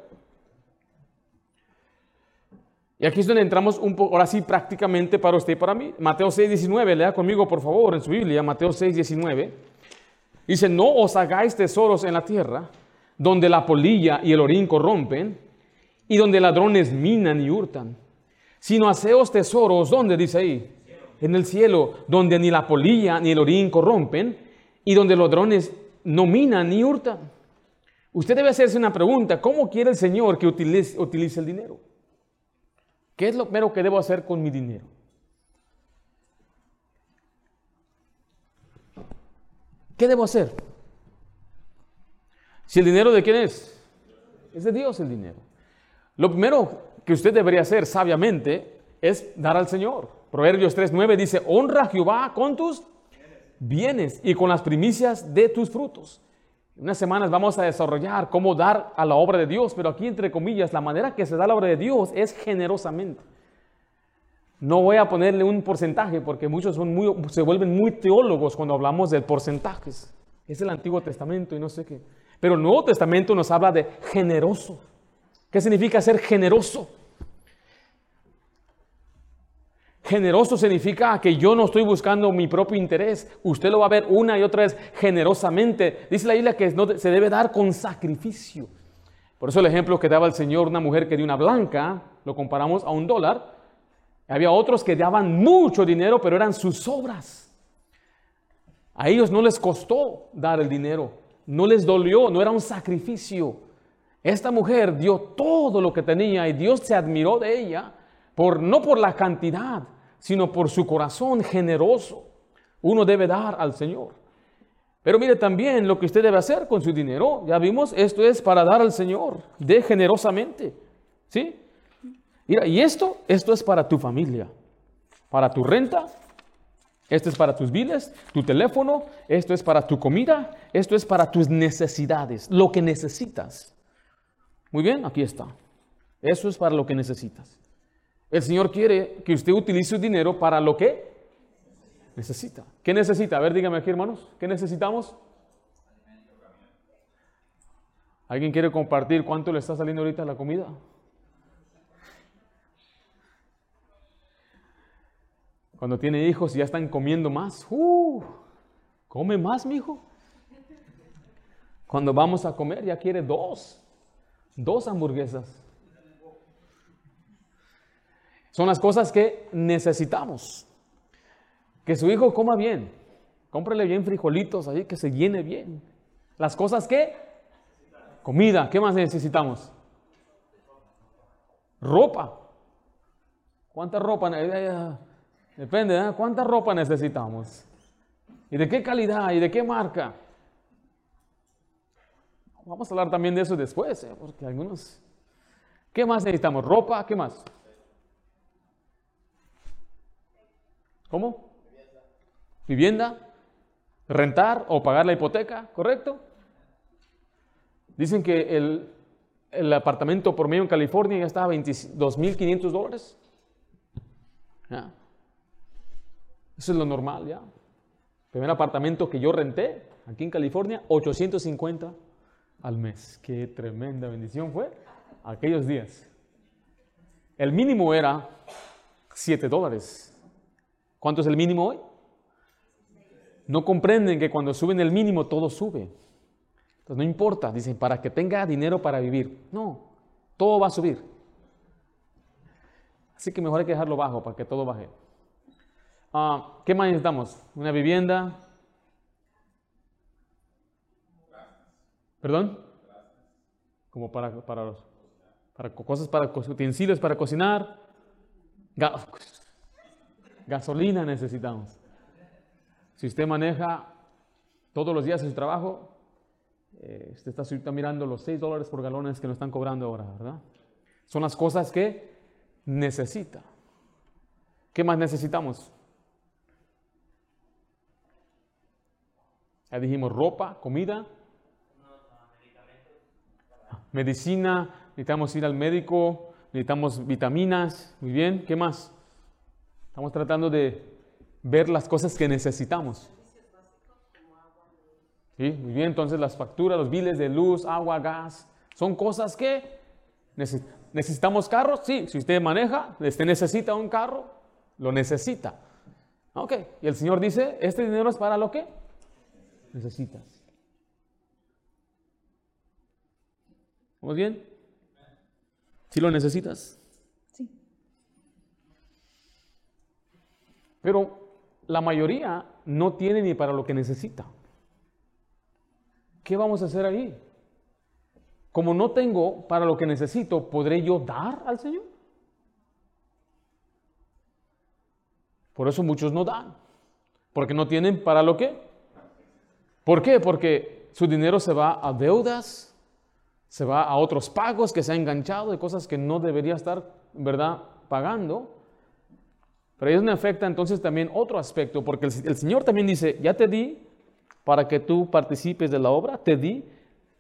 Y aquí es donde entramos un poco, ahora sí, prácticamente para usted y para mí. Mateo 6, 19, lea conmigo por favor en su Biblia, Mateo 6, 19. Dice, no os hagáis tesoros en la tierra, donde la polilla y el orín corrompen, y donde ladrones minan y hurtan, sino haceos tesoros, ¿dónde dice ahí? En el cielo, donde ni la polilla ni el orín corrompen, y donde los ladrones no minan ni hurtan. Usted debe hacerse una pregunta, ¿cómo quiere el Señor que utilice, utilice el dinero? ¿Qué es lo primero que debo hacer con mi dinero? ¿Qué debo hacer? Si el dinero de quién es? Es de Dios el dinero. Lo primero que usted debería hacer sabiamente es dar al Señor. Proverbios 3.9 dice, honra a Jehová con tus bienes y con las primicias de tus frutos. En unas semanas vamos a desarrollar cómo dar a la obra de Dios, pero aquí entre comillas, la manera que se da la obra de Dios es generosamente. No voy a ponerle un porcentaje porque muchos son muy, se vuelven muy teólogos cuando hablamos de porcentajes. Es el Antiguo Testamento y no sé qué. Pero el Nuevo Testamento nos habla de generoso. ¿Qué significa ser generoso? Generoso significa que yo no estoy buscando mi propio interés. Usted lo va a ver una y otra vez generosamente. Dice la Biblia que se debe dar con sacrificio. Por eso el ejemplo que daba el Señor, una mujer que dio una blanca, lo comparamos a un dólar. Había otros que daban mucho dinero, pero eran sus obras. A ellos no les costó dar el dinero, no les dolió, no era un sacrificio. Esta mujer dio todo lo que tenía y Dios se admiró de ella, por, no por la cantidad, sino por su corazón generoso. Uno debe dar al Señor. Pero mire también lo que usted debe hacer con su dinero. Ya vimos, esto es para dar al Señor. De generosamente. ¿Sí? Y esto, esto es para tu familia, para tu renta, esto es para tus biles, tu teléfono, esto es para tu comida, esto es para tus necesidades, lo que necesitas. Muy bien, aquí está. Eso es para lo que necesitas. El Señor quiere que usted utilice su dinero para lo que necesita. ¿Qué necesita? A ver, dígame aquí, hermanos, ¿qué necesitamos? ¿Alguien quiere compartir cuánto le está saliendo ahorita la comida? Cuando tiene hijos y ya están comiendo más. Uh, come más, mi hijo. Cuando vamos a comer ya quiere dos. Dos hamburguesas. Son las cosas que necesitamos. Que su hijo coma bien. Cómprele bien frijolitos ahí, que se llene bien. Las cosas que... Comida. ¿Qué más necesitamos? Ropa. ¿Cuánta ropa? Depende, ¿eh? ¿cuánta ropa necesitamos? ¿Y de qué calidad? ¿Y de qué marca? Vamos a hablar también de eso después, ¿eh? porque algunos... ¿Qué más necesitamos? ¿Ropa? ¿Qué más? ¿Cómo? Vivienda. Rentar o pagar la hipoteca, ¿correcto? Dicen que el, el apartamento por medio en California ya está a 22.500 dólares. Eso es lo normal ya. Primer apartamento que yo renté aquí en California, 850 al mes. Qué tremenda bendición fue aquellos días. El mínimo era 7 dólares. ¿Cuánto es el mínimo hoy? No comprenden que cuando suben el mínimo todo sube. Entonces no importa, dicen, para que tenga dinero para vivir. No, todo va a subir. Así que mejor hay que dejarlo bajo para que todo baje. Ah, ¿Qué más necesitamos? ¿Una vivienda? ¿Perdón? Como para, para, para cosas, para utensilios para cocinar. Gasolina necesitamos. Si usted maneja todos los días en su trabajo, eh, usted está, mirando los 6 dólares por galones que nos están cobrando ahora, ¿verdad? Son las cosas que necesita. ¿Qué más necesitamos? Ya dijimos ropa, comida, medicina, necesitamos ir al médico, necesitamos vitaminas, muy bien, ¿qué más? Estamos tratando de ver las cosas que necesitamos. Sí, muy bien, entonces las facturas, los biles de luz, agua, gas, son cosas que necesitamos carros, sí, si usted maneja, usted necesita un carro, lo necesita. Ok, y el Señor dice, este dinero es para lo que necesitas. ¿Vamos bien? ¿Sí lo necesitas? Pero la mayoría no tiene ni para lo que necesita. ¿Qué vamos a hacer ahí? Como no tengo para lo que necesito, ¿podré yo dar al Señor? Por eso muchos no dan. Porque no tienen para lo que. ¿Por qué? Porque su dinero se va a deudas, se va a otros pagos que se ha enganchado de cosas que no debería estar, ¿verdad?, pagando. Pero eso me afecta entonces también otro aspecto, porque el, el Señor también dice, ya te di para que tú participes de la obra, te di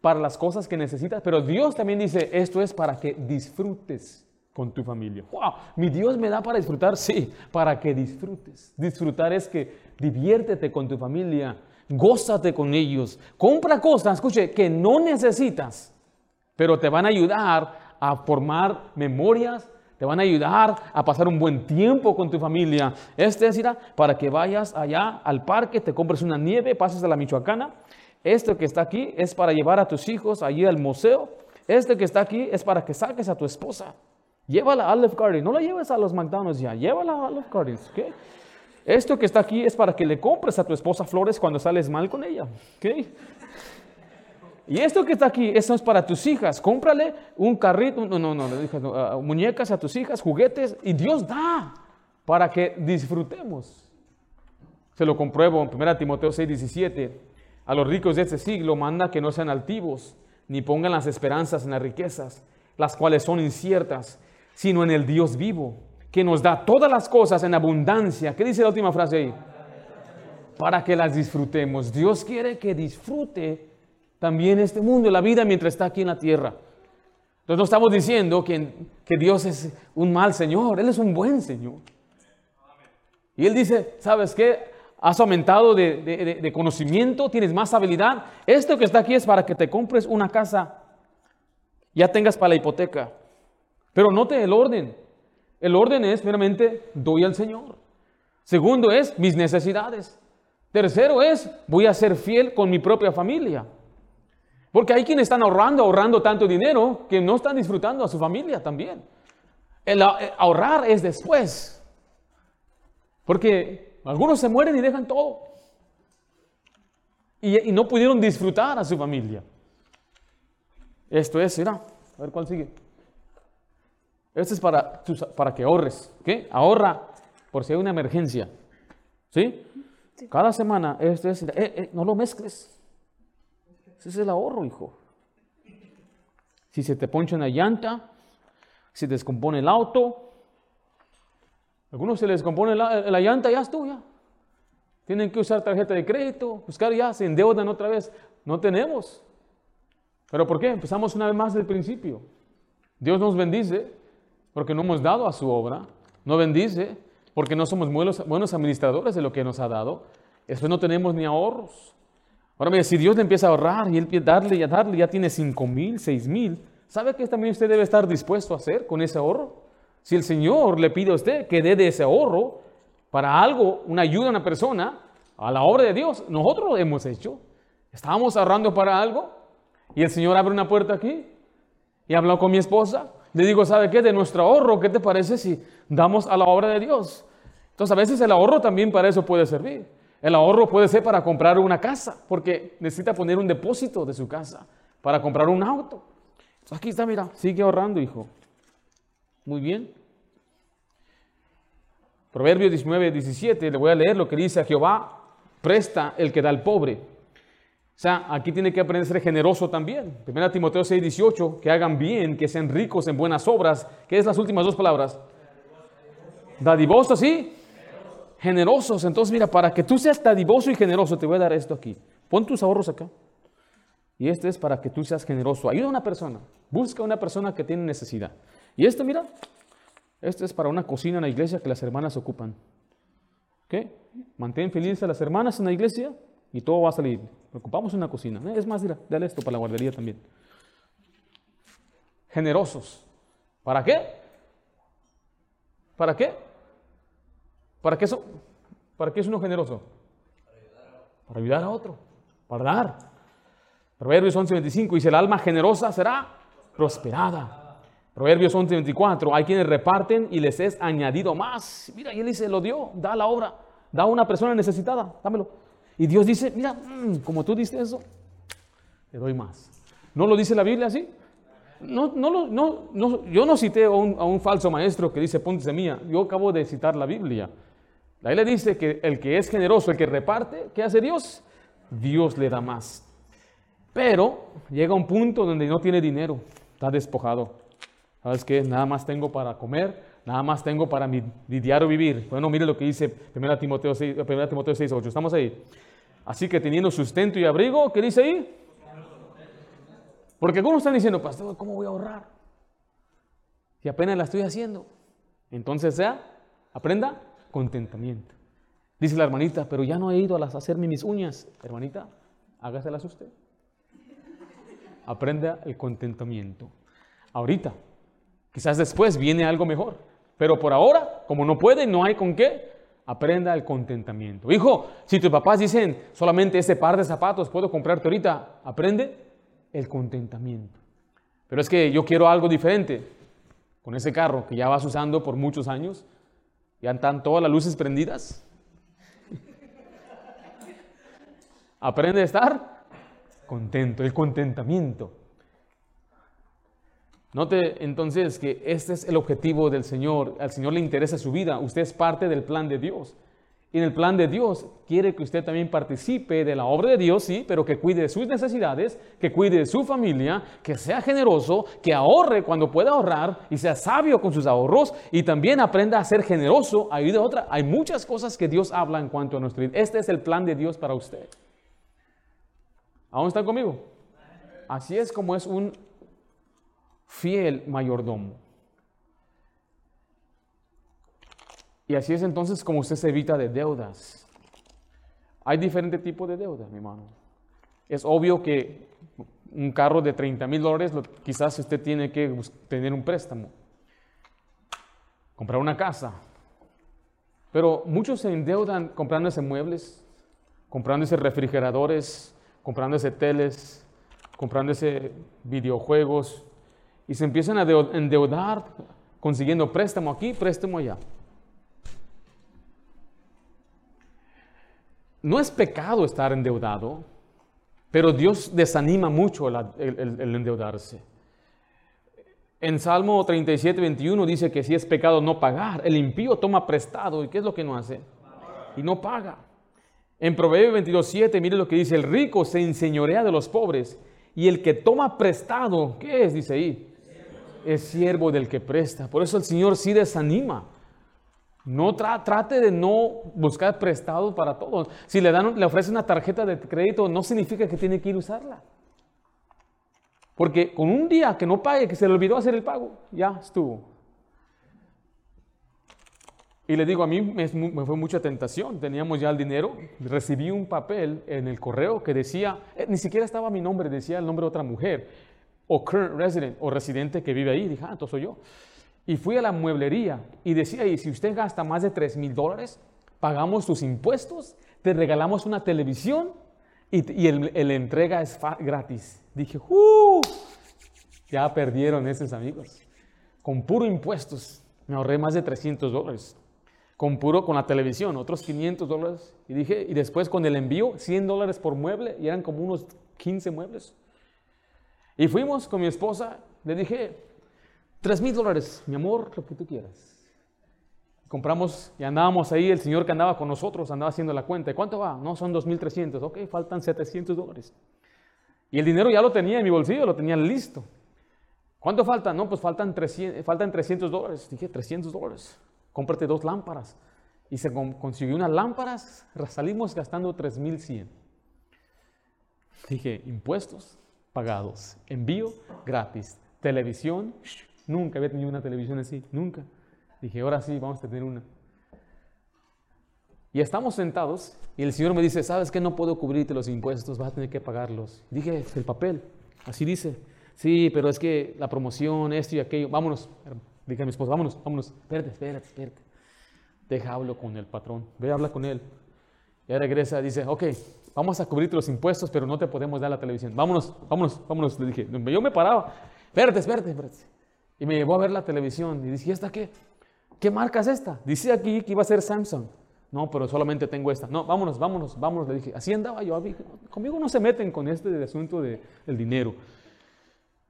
para las cosas que necesitas, pero Dios también dice, esto es para que disfrutes con tu familia. ¡Wow! Mi Dios me da para disfrutar, sí, para que disfrutes. Disfrutar es que diviértete con tu familia, gózate con ellos, compra cosas, escuche, que no necesitas, pero te van a ayudar a formar memorias, te van a ayudar a pasar un buen tiempo con tu familia. Este es, mira, para que vayas allá al parque, te compres una nieve, pases a la Michoacana. Este que está aquí es para llevar a tus hijos allí al museo. Este que está aquí es para que saques a tu esposa. Llévala a Olive Garden. No la lleves a los McDonald's ya. Llévala a Olive Garden. ¿okay? Esto que está aquí es para que le compres a tu esposa flores cuando sales mal con ella. ¿okay? Y esto que está aquí, eso es para tus hijas. Cómprale un carrito, no, no, no, no, uh, muñecas a tus hijas, juguetes, y Dios da para que disfrutemos. Se lo compruebo en 1 Timoteo 6, 17. A los ricos de este siglo manda que no sean altivos, ni pongan las esperanzas en las riquezas, las cuales son inciertas, sino en el Dios vivo, que nos da todas las cosas en abundancia. ¿Qué dice la última frase ahí? Para que las disfrutemos. Dios quiere que disfrute también este mundo, la vida mientras está aquí en la tierra. Entonces no estamos diciendo que, Dios es un mal Señor, Él es un buen Señor. Y Él dice, ¿sabes qué? Has aumentado de, de, conocimiento, tienes más habilidad. Esto que está aquí es para que te compres una casa, ya tengas para la hipoteca. Pero note el orden. El orden es meramente doy al Señor. Segundo es mis necesidades. Tercero es voy a ser fiel con mi propia familia. Porque hay quienes están ahorrando, ahorrando tanto dinero que no están disfrutando a su familia también. El ahorrar es después. Porque algunos se mueren y dejan todo. Y, no pudieron disfrutar a su familia. Esto es, mira, a ver cuál sigue. Esto es para, para que ahorres. ¿Qué? Ahorra por si hay una emergencia. ¿Sí? Cada semana, esto es, eh, eh, no lo mezcles. Ese es el ahorro, hijo. Si se te poncha una llanta, si descompone el auto, algunos se les descompone la, la llanta, ya es tuya. Tienen que usar tarjeta de crédito, buscar ya, se endeudan otra vez. No tenemos. ¿Pero por qué? Empezamos una vez más del principio. Dios nos bendice porque no hemos dado a su obra. No bendice porque no somos buenos, buenos administradores de lo que nos ha dado. Después no tenemos ni ahorros. Ahora mire, si Dios le empieza a ahorrar y él darle y a darle, ya tiene cinco mil, seis mil. ¿Sabe qué también usted debe estar dispuesto a hacer con ese ahorro? Si el Señor le pide a usted que dé de ese ahorro para algo, una ayuda a una persona, a la obra de Dios, nosotros lo hemos hecho. Estábamos ahorrando para algo y el Señor abre una puerta aquí y habló con mi esposa. Le digo, ¿sabe qué? De nuestro ahorro, ¿qué te parece si damos a la obra de Dios? Entonces a veces el ahorro también para eso puede servir. El ahorro puede ser para comprar una casa, porque necesita poner un depósito de su casa para comprar un auto. Entonces aquí está, mira, sigue ahorrando, hijo. Muy bien. Proverbios 19, 17, le voy a leer lo que dice Jehová, presta el que da al pobre. O sea, aquí tiene que aprender a ser generoso también. Primera Timoteo 6, 18, que hagan bien, que sean ricos en buenas obras. ¿Qué es las últimas dos palabras? ¿sí? Generosos. Entonces, mira, para que tú seas dadivoso y generoso, te voy a dar esto aquí. Pon tus ahorros acá. Y este es para que tú seas generoso. Ayuda a una persona. Busca a una persona que tiene necesidad. Y esto, mira, esto es para una cocina en la iglesia que las hermanas ocupan. ¿Ok? Mantén felices a las hermanas en la iglesia y todo va a salir. Ocupamos una cocina. Es más, mira, dale esto para la guardería también. Generosos. ¿Para qué? ¿Para qué? ¿Para qué, eso? ¿Para qué es uno generoso? Para ayudar a otro. Para dar. Proverbios 11:25 dice, el alma generosa será prosperada Proverbios 11:24, hay quienes reparten y les es añadido más. Mira, y él dice, lo dio, da la obra, da a una persona necesitada, dámelo. Y Dios dice, mira, mm, como tú diste eso, te doy más. ¿No lo dice la Biblia así? No, no, no, no, yo no cité a un, a un falso maestro que dice ponte semilla. Yo acabo de citar la Biblia. La Biblia dice que el que es generoso, el que reparte, ¿qué hace Dios? Dios le da más. Pero llega un punto donde no tiene dinero, está despojado. ¿Sabes qué? Nada más tengo para comer, nada más tengo para mi, diario vivir. Bueno, mire lo que dice 1 Timoteo 6, 1 Timoteo 6, 8. Estamos ahí. Así que teniendo sustento y abrigo, ¿qué dice ahí? Porque algunos están diciendo, pastor, ¿cómo voy a ahorrar? Si apenas la estoy haciendo. Entonces sea, aprenda contentamiento. Dice la hermanita, pero ya no he ido a las, hacerme mis uñas. Hermanita, hágaselas usted. Aprenda el contentamiento. Ahorita, quizás después viene algo mejor. Pero por ahora, como no puede, no hay con qué, aprenda el contentamiento. Hijo, si tus papás dicen solamente ese par de zapatos puedo comprarte ahorita, aprende el contentamiento. Pero es que yo quiero algo diferente. Con ese carro que ya vas usando por muchos años, ya están todas las luces prendidas, Aprende a estar contento, el contentamiento. Note entonces que este es el objetivo del Señor. Al Señor le interesa su vida. Usted es parte del plan de Dios. Y en el plan de Dios quiere que usted también participe de la obra de Dios, sí, pero que cuide de sus necesidades, que cuide de su familia, que sea generoso, que ahorre cuando pueda ahorrar y sea sabio con sus ahorros y también aprenda a ser generoso, otra. Hay muchas cosas que Dios habla en cuanto a nuestro. Este es el plan de Dios para usted. ¿Aún están conmigo? Así es como es un fiel mayordomo. Y así es entonces como usted se evita de deudas. Hay diferentes tipos de deudas, mi hermano. Es obvio que un carro de 30 mil dólares, quizás usted tiene que tener un préstamo. Comprar una casa. Pero muchos se endeudan comprándose muebles, comprándose refrigeradores, comprándose teles, comprándose videojuegos y se empiezan a endeudar consiguiendo préstamo aquí, préstamo allá. No es pecado estar endeudado, pero Dios desanima mucho el, endeudarse. En Salmo 37, 21 dice que si es pecado no pagar, el impío toma prestado y ¿qué es lo que no hace? Y no paga. En Proverbios 22, 7, mire lo que dice, el rico se enseñorea de los pobres y el que toma prestado, ¿qué es? Dice ahí, es siervo del que presta. Por eso el Señor sí desanima. No trate de no buscar prestado para todos. Si le, dan, le ofrece una tarjeta de crédito, no significa que tiene que ir a usarla. Porque con un día que no pague, que se le olvidó hacer el pago, ya estuvo. Y le digo, a mí me, fue mucha tentación. Teníamos ya el dinero. Recibí un papel en el correo que decía, eh, ni siquiera estaba mi nombre, decía el nombre de otra mujer, o current resident, o residente que vive ahí. Dije, ah, entonces soy yo. Y fui a la mueblería y decía, y si usted gasta más de 3 mil dólares, pagamos sus impuestos, te regalamos una televisión y, el, el, entrega es gratis. Dije, ¡uh! Ya perdieron esos amigos. Con puro impuestos me ahorré más de 300 dólares con puro, con la televisión, otros 500 dólares. Y dije, y después con el envío, 100 dólares por mueble, y eran como unos 15 muebles. Y fuimos con mi esposa, le dije, 3 mil dólares, mi amor, lo que tú quieras. Compramos y andábamos ahí, el señor que andaba con nosotros andaba haciendo la cuenta. ¿Y cuánto va? No, son 2.300. Ok, faltan 700 dólares. Y el dinero ya lo tenía en mi bolsillo, lo tenía listo. ¿Cuánto falta? No, pues faltan 300, faltan 300 dólares. Dije, 300 dólares cómprate dos lámparas. Y se consiguió unas lámparas, salimos gastando 3.100. Dije, impuestos pagados, envío gratis, televisión, nunca había tenido una televisión así, nunca. Dije, ahora sí, vamos a tener una. Y estamos sentados y el Señor me dice, ¿sabes que no puedo cubrirte los impuestos? Vas a tener que pagarlos. Dije, el papel, así dice. Sí, pero es que la promoción, esto y aquello, vámonos, Dije a mi esposa, vámonos, vámonos, espérate, espérate, espérate. Deja hablo con el patrón, ve, habla con él. Y regresa, dice, ok, vamos a cubrirte los impuestos, pero no te podemos dar la televisión. Vámonos, vámonos, vámonos. Le dije, yo me paraba, espérate, espérate, espérate. Y me llevó a ver la televisión y dije, ¿y esta qué? ¿Qué marca es esta? Dice aquí que iba a ser Samsung. No, pero solamente tengo esta. No, vámonos, vámonos, vámonos. Le dije, así andaba yo. Conmigo no se meten con este asunto del dinero.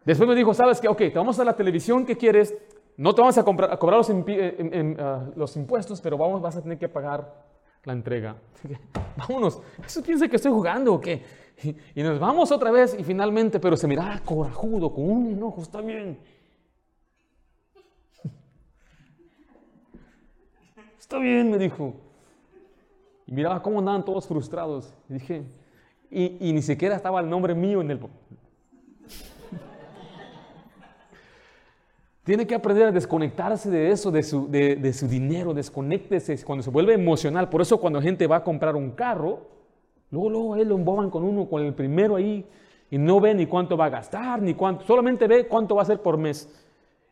Después me dijo, ¿sabes qué? Ok, te vamos a la televisión, ¿qué quieres? No te vamos a, comprar, a cobrar los, ah, los, impuestos, pero vamos, vas a tener que pagar la entrega. vámonos. ¿Eso piensa que estoy jugando o qué? Y, nos vamos otra vez y finalmente, pero se miraba corajudo, con un enojo, está bien. Está bien, me dijo. Y miraba cómo andaban todos frustrados. Y dije, y, ni siquiera estaba el nombre mío en el... Tiene que aprender a desconectarse de eso, de su, de, su dinero, desconéctese cuando se vuelve emocional. Por eso cuando gente va a comprar un carro, luego, luego él lo emboban con uno, con el primero ahí, y no ve ni cuánto va a gastar, ni cuánto, solamente ve cuánto va a ser por mes.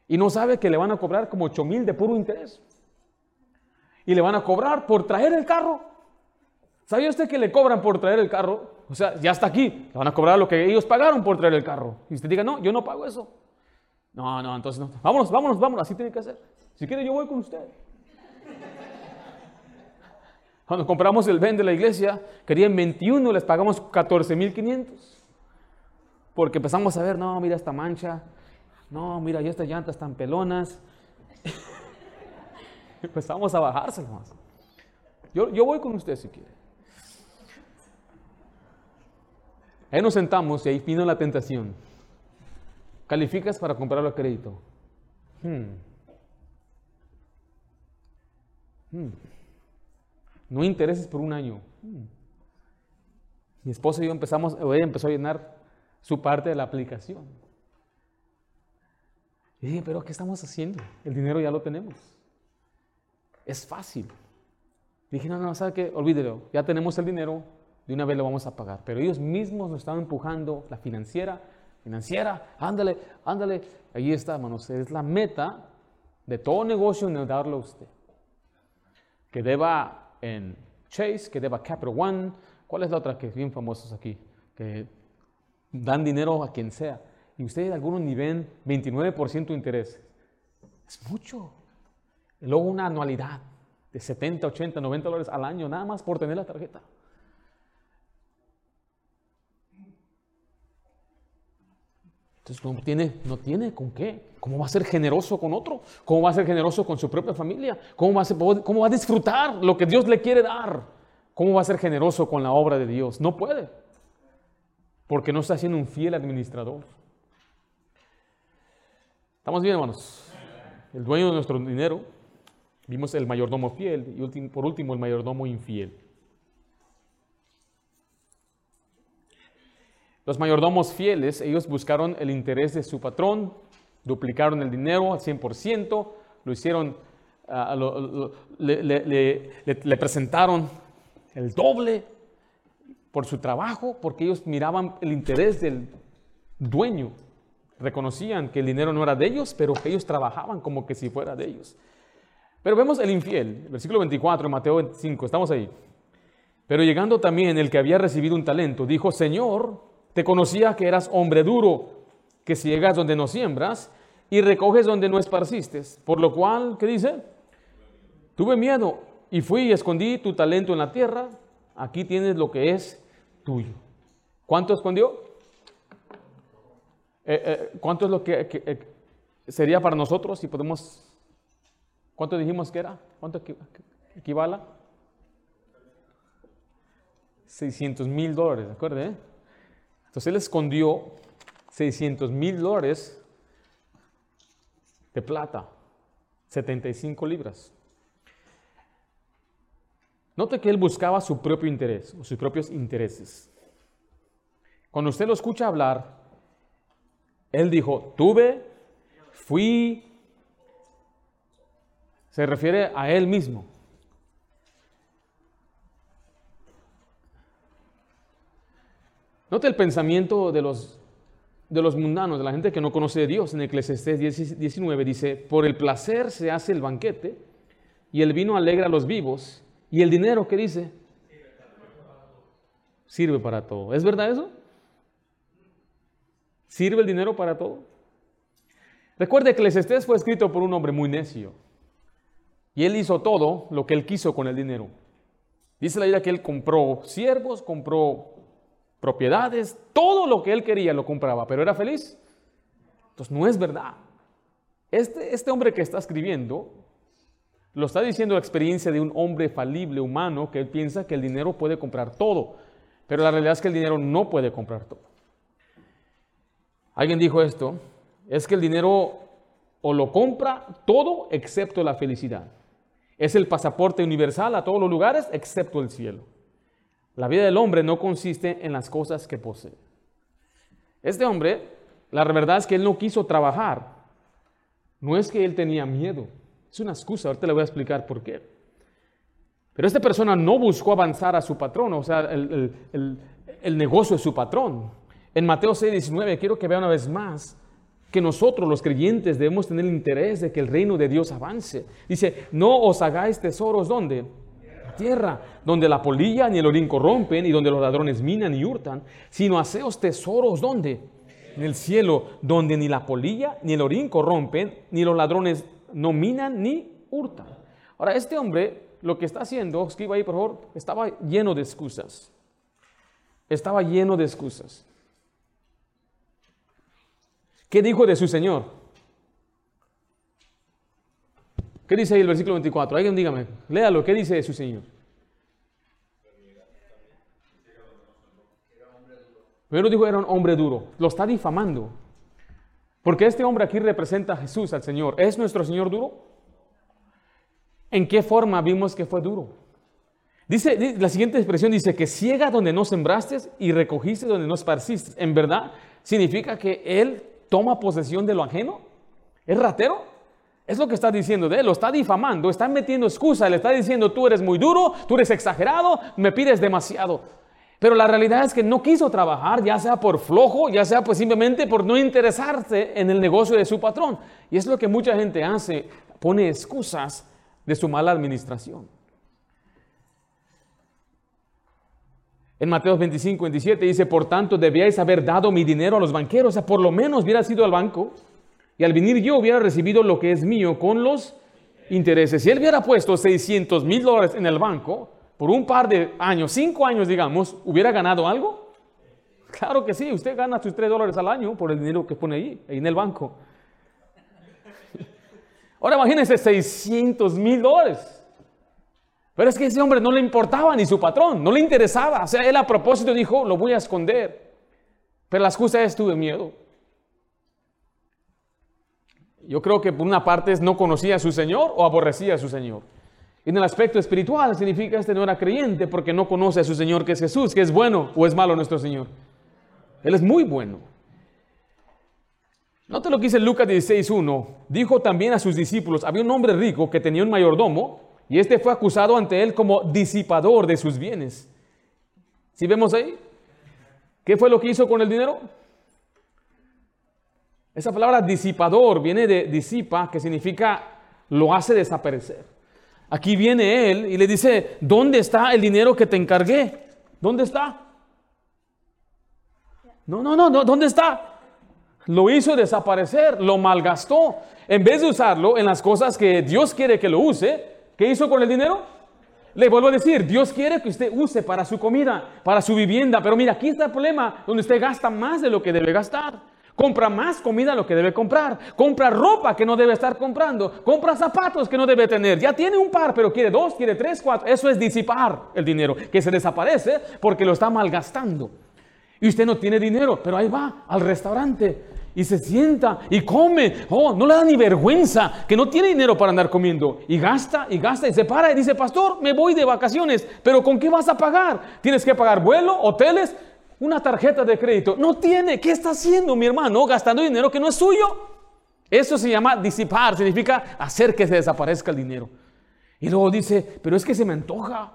Y no sabe que le van a cobrar como 8 mil de puro interés. Y le van a cobrar por traer el carro. ¿Sabía usted que le cobran por traer el carro? O sea, ya está aquí, le van a cobrar lo que ellos pagaron por traer el carro. Y usted diga, no, yo no pago eso. No, no, entonces no. Vámonos, vámonos, vámonos, así tiene que hacer. Si quiere, yo voy con usted. Cuando compramos el ven de la iglesia, querían 21, les pagamos 14.500. Porque empezamos a ver, no, mira esta mancha, no, mira, ya estas llantas están pelonas. empezamos a bajárselas. Yo, yo voy con usted si quiere. Ahí nos sentamos y ahí vino la tentación. ¿Calificas para comprarlo a crédito? Hmm. Hmm. No intereses por un año. Hmm. Mi esposa y yo empezamos, ella empezó a llenar su parte de la aplicación. Y dije, pero ¿qué estamos haciendo? El dinero ya lo tenemos. Es fácil. Dije, no, no, ¿sabe qué? Olvídelo. Ya tenemos el dinero, de una vez lo vamos a pagar. Pero ellos mismos nos estaban empujando, la financiera, financiera, ándale, ándale. Ahí está, hermanos, es la meta de todo negocio en darlo a usted. Que deba en Chase, que deba Capital One. ¿Cuál es la otra que es bien famosa aquí? Que dan dinero a quien sea. Y ustedes algunos ni ven 29% de interés. Es mucho. Luego una anualidad de 70, 80, 90 dólares al año, nada más por tener la tarjeta. Entonces no tiene, no tiene con qué. ¿Cómo va a ser generoso con otro? ¿Cómo va a ser generoso con su propia familia? ¿Cómo va, a ¿Cómo va a disfrutar lo que Dios le quiere dar? ¿Cómo va a ser generoso con la obra de Dios? No puede. Porque no está siendo un fiel administrador. ¿Estamos bien, hermanos? El dueño de nuestro dinero. Vimos el mayordomo fiel y por último el mayordomo infiel. Los mayordomos fieles, ellos buscaron el interés de su patrón, duplicaron el dinero al 100%, lo hicieron, ah, le, presentaron el doble por su trabajo, porque ellos miraban el interés del dueño. Reconocían que el dinero no era de ellos, pero que ellos trabajaban como que si fuera de ellos. Pero vemos el infiel, versículo 24, Mateo 25, estamos ahí. Pero llegando también el que había recibido un talento, dijo, Señor, te conocía que eras hombre duro, que ciegas donde no siembras y recoges donde no esparciste. Por lo cual, ¿qué dice? Tuve miedo y fui y escondí tu talento en la tierra. Aquí tienes lo que es tuyo. ¿Cuánto escondió? Eh, eh, ¿Cuánto es lo que, eh, sería para nosotros si podemos... ¿Cuánto dijimos que era? ¿Cuánto equivale? 600 mil dólares, ¿de acuerdo? Entonces él escondió 600 mil dólares de plata, 75 libras. Note que él buscaba su propio interés o sus propios intereses. Cuando usted lo escucha hablar, él dijo, tuve, fui, se refiere a él mismo. Note el pensamiento de los, de los mundanos, de la gente que no conoce a Dios. En Eclesiastés 19 dice, por el placer se hace el banquete y el vino alegra a los vivos y el dinero, ¿qué dice? Sirve para todo. ¿Es verdad eso? ¿Sirve el dinero para todo? Recuerde que Eclesiastés fue escrito por un hombre muy necio. Y él hizo todo lo que él quiso con el dinero. Dice la idea que él compró siervos, compró propiedades, todo lo que él quería lo compraba, pero era feliz. Entonces no es verdad. Este, este hombre que está escribiendo lo está diciendo la experiencia de un hombre falible, humano, que piensa que el dinero puede comprar todo, pero la realidad es que el dinero no puede comprar todo. Alguien dijo esto, es que el dinero o lo compra todo excepto la felicidad. Es el pasaporte universal a todos los lugares excepto el cielo. La vida del hombre no consiste en las cosas que posee. Este hombre, la verdad es que él no quiso trabajar. No es que él tenía miedo. Es una excusa, ahorita le voy a explicar por qué. Pero esta persona no buscó avanzar a su patrón, o sea, el, negocio de su patrón. En Mateo 6, 19, quiero que vea una vez más que nosotros los creyentes debemos tener el interés de que el reino de Dios avance. Dice, no os hagáis tesoros ¿dónde? Tierra, donde la polilla ni el orín corrompen y donde los ladrones minan y hurtan, sino haceos tesoros ¿dónde? En el cielo, donde ni la polilla ni el orín corrompen, ni los ladrones no minan ni hurtan. Ahora, este hombre lo que está haciendo, escriba ahí por favor, estaba lleno de excusas. Estaba lleno de excusas. ¿Qué dijo de su Señor? ¿Qué dice ahí el versículo 24? Alguien dígame, léalo, ¿qué dice de su Señor? Primero dijo era un hombre duro, lo está difamando. Porque este hombre aquí representa a Jesús, al Señor. ¿Es nuestro Señor duro? ¿En qué forma vimos que fue duro? Dice, la siguiente expresión dice que ciega donde no sembraste y recogiste donde no esparciste. En verdad, significa que Él toma posesión de lo ajeno? ¿Es ratero? Es lo que está diciendo de él, lo está difamando, está metiendo excusa, le está diciendo tú eres muy duro, tú eres exagerado, me pides demasiado. Pero la realidad es que no quiso trabajar, ya sea por flojo, ya sea pues simplemente por no interesarse en el negocio de su patrón. Y es lo que mucha gente hace, pone excusas de su mala administración. En Mateo 25, 27 dice, por tanto debíais haber dado mi dinero a los banqueros, o sea, por lo menos hubiera sido al banco y al venir yo hubiera recibido lo que es mío con los intereses. Si él hubiera puesto 600 mil dólares en el banco por un par de años, cinco años digamos, ¿hubiera ganado algo? Claro que sí, usted gana sus 3 dólares al año por el dinero que pone ahí, ahí en el banco. Ahora imagínense 600 mil dólares. Pero es que ese hombre no le importaba ni su patrón, no le interesaba. O sea, él a propósito dijo, lo voy a esconder. Pero la excusa es tuve miedo. Yo creo que por una parte no conocía a su Señor o aborrecía a su Señor. En el aspecto espiritual significa este no era creyente porque no conoce a su Señor que es Jesús, que es bueno o es malo nuestro Señor. Él es muy bueno. Note lo que dice Lucas 16.1. Dijo también a sus discípulos, había un hombre rico que tenía un mayordomo y este fue acusado ante él como disipador de sus bienes. ¿Sí vemos ahí? ¿Qué fue lo que hizo con el dinero? Esa palabra disipador viene de disipa, que significa lo hace desaparecer. Aquí viene él y le dice, ¿dónde está el dinero que te encargué? ¿Dónde está? No, no, no, no, ¿dónde está? Lo hizo desaparecer, lo malgastó. En vez de usarlo en las cosas que Dios quiere que lo use, ¿Qué hizo con el dinero? Le vuelvo a decir, Dios quiere que usted use para su comida, para su vivienda, pero mira, aquí está el problema, donde usted gasta más de lo que debe gastar. Compra más comida de lo que debe comprar. Compra ropa que no debe estar comprando. Compra zapatos que no debe tener. Ya tiene un par, pero quiere dos, quiere tres, cuatro. Eso es disipar el dinero, que se desaparece porque lo está malgastando. Y usted no tiene dinero, pero ahí va al restaurante y se sienta y come. Oh, no le da ni vergüenza que no tiene dinero para andar comiendo. Y gasta y gasta y se para y dice, pastor, me voy de vacaciones, pero ¿con qué vas a pagar? Tienes que pagar vuelo, hoteles, una tarjeta de crédito. No tiene. ¿Qué está haciendo mi hermano? Gastando dinero que no es suyo. Eso se llama disipar, significa hacer que se desaparezca el dinero. Y luego dice, pero es que se me antoja.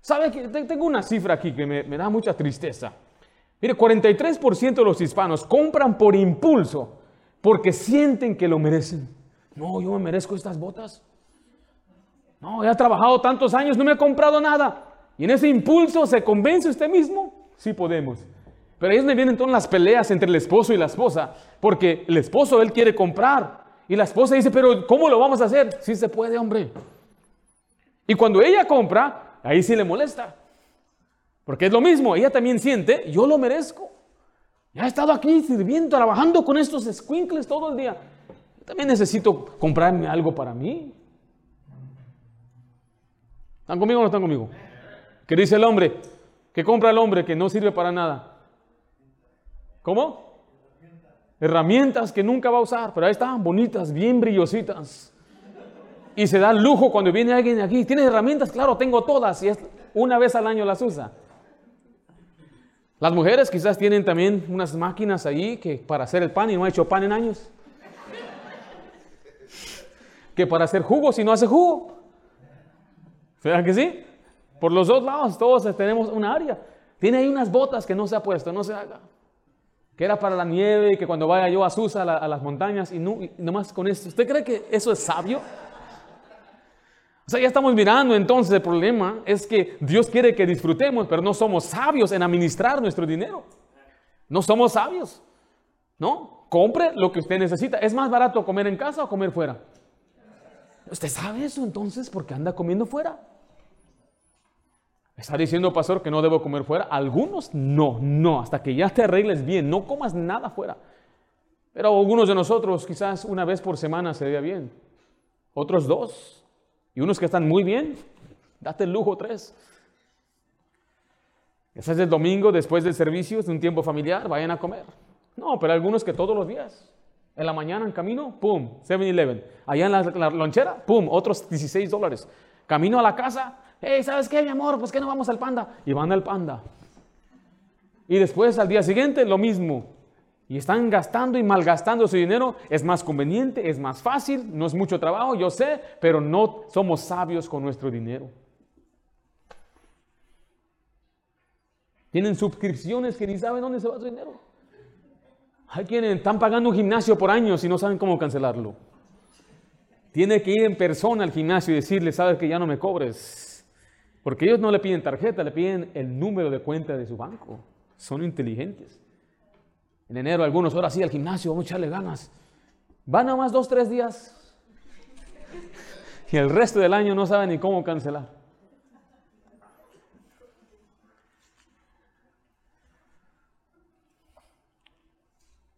¿Sabe que tengo una cifra aquí que me da mucha tristeza? Mire, 43% de los hispanos compran por impulso porque sienten que lo merecen. No, yo me merezco estas botas. No, he trabajado tantos años, no me he comprado nada. Y en ese impulso se convence usted mismo. Sí podemos. Pero ahí es donde vienen todas las peleas entre el esposo y la esposa, porque el esposo él quiere comprar y la esposa dice, pero ¿cómo lo vamos a hacer? Sí se puede, hombre. Y cuando ella compra, ahí sí le molesta. Porque es lo mismo, ella también siente, yo lo merezco. Ya he estado aquí sirviendo, trabajando con estos squinkles todo el día. también necesito comprarme algo para mí. ¿Están conmigo o no están conmigo? ¿Qué dice el hombre? ¿Qué compra el hombre que no sirve para nada? ¿Cómo? Herramientas que nunca va a usar, pero ahí están bonitas, bien brillositas. Y se da lujo cuando viene alguien aquí. ¿Tienes herramientas? Claro, tengo todas y es, una vez al año las usa. Las mujeres quizás tienen también unas máquinas ahí que para hacer el pan y no ha hecho pan en años. Que para hacer jugo si no hace jugo. ¿Verdad que sí? Por los dos lados todos tenemos una área. Tiene ahí unas botas que no se ha puesto, no se haga. Que era para la nieve y que cuando vaya yo a Susa a, las montañas y, no, y nomás con esto. ¿Usted cree que eso es sabio? O sea, ya estamos mirando entonces el problema es que Dios quiere que disfrutemos, pero no somos sabios en administrar nuestro dinero. No somos sabios. ¿No? Compre lo que usted necesita. ¿Es más barato comer en casa o comer fuera? ¿Usted sabe eso entonces porque anda comiendo fuera? ¿Está diciendo, pastor, que no debo comer fuera? Algunos no, no, hasta que ya te arregles bien, no comas nada fuera. Pero algunos de nosotros quizás una vez por semana se vea bien. Otros dos, y unos que están muy bien, date el lujo tres. Ese es el domingo después del servicio, es un tiempo familiar, vayan a comer. No, pero algunos que todos los días. En la mañana en camino, pum, 7-Eleven. Allá en la, lonchera, pum, otros 16 dólares. Camino a la casa, hey, ¿sabes qué, mi amor? Pues que no vamos al panda. Y van al panda. Y después al día siguiente, lo mismo y están gastando y malgastando su dinero, es más conveniente, es más fácil, no es mucho trabajo, yo sé, pero no somos sabios con nuestro dinero. Tienen suscripciones que ni saben dónde se va su dinero. Hay quienes están pagando un gimnasio por años y no saben cómo cancelarlo. Tiene que ir en persona al gimnasio y decirle, sabes que ya no me cobres. Porque ellos no le piden tarjeta, le piden el número de cuenta de su banco. Son inteligentes. En enero algunos ahora sí al gimnasio, vamos a echarle ganas. Van nada más dos, tres días. Y el resto del año no saben ni cómo cancelar.